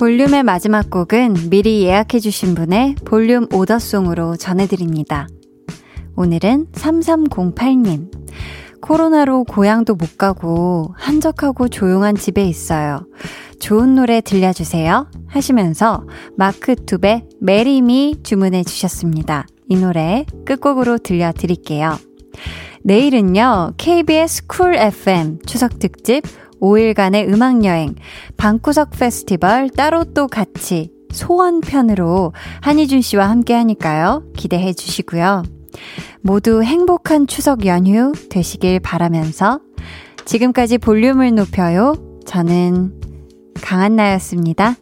볼륨의 마지막 곡은 미리 예약해주신 분의 볼륨 오더송으로 전해드립니다. 오늘은 3308님. 코로나로 고향도 못 가고 한적하고 조용한 집에 있어요. 좋은 노래 들려주세요. 하시면서 마크툽의 Marry Me 주문해 주셨습니다. 이 노래 끝곡으로 들려드릴게요. 내일은요, KBS 쿨 FM 추석 특집 5일간의 음악여행, 방구석 페스티벌 따로 또 같이 소원 편으로 한희준 씨와 함께 하니까요. 기대해 주시고요. 모두 행복한 추석 연휴 되시길 바라면서 지금까지 볼륨을 높여요. 저는 강한나였습니다.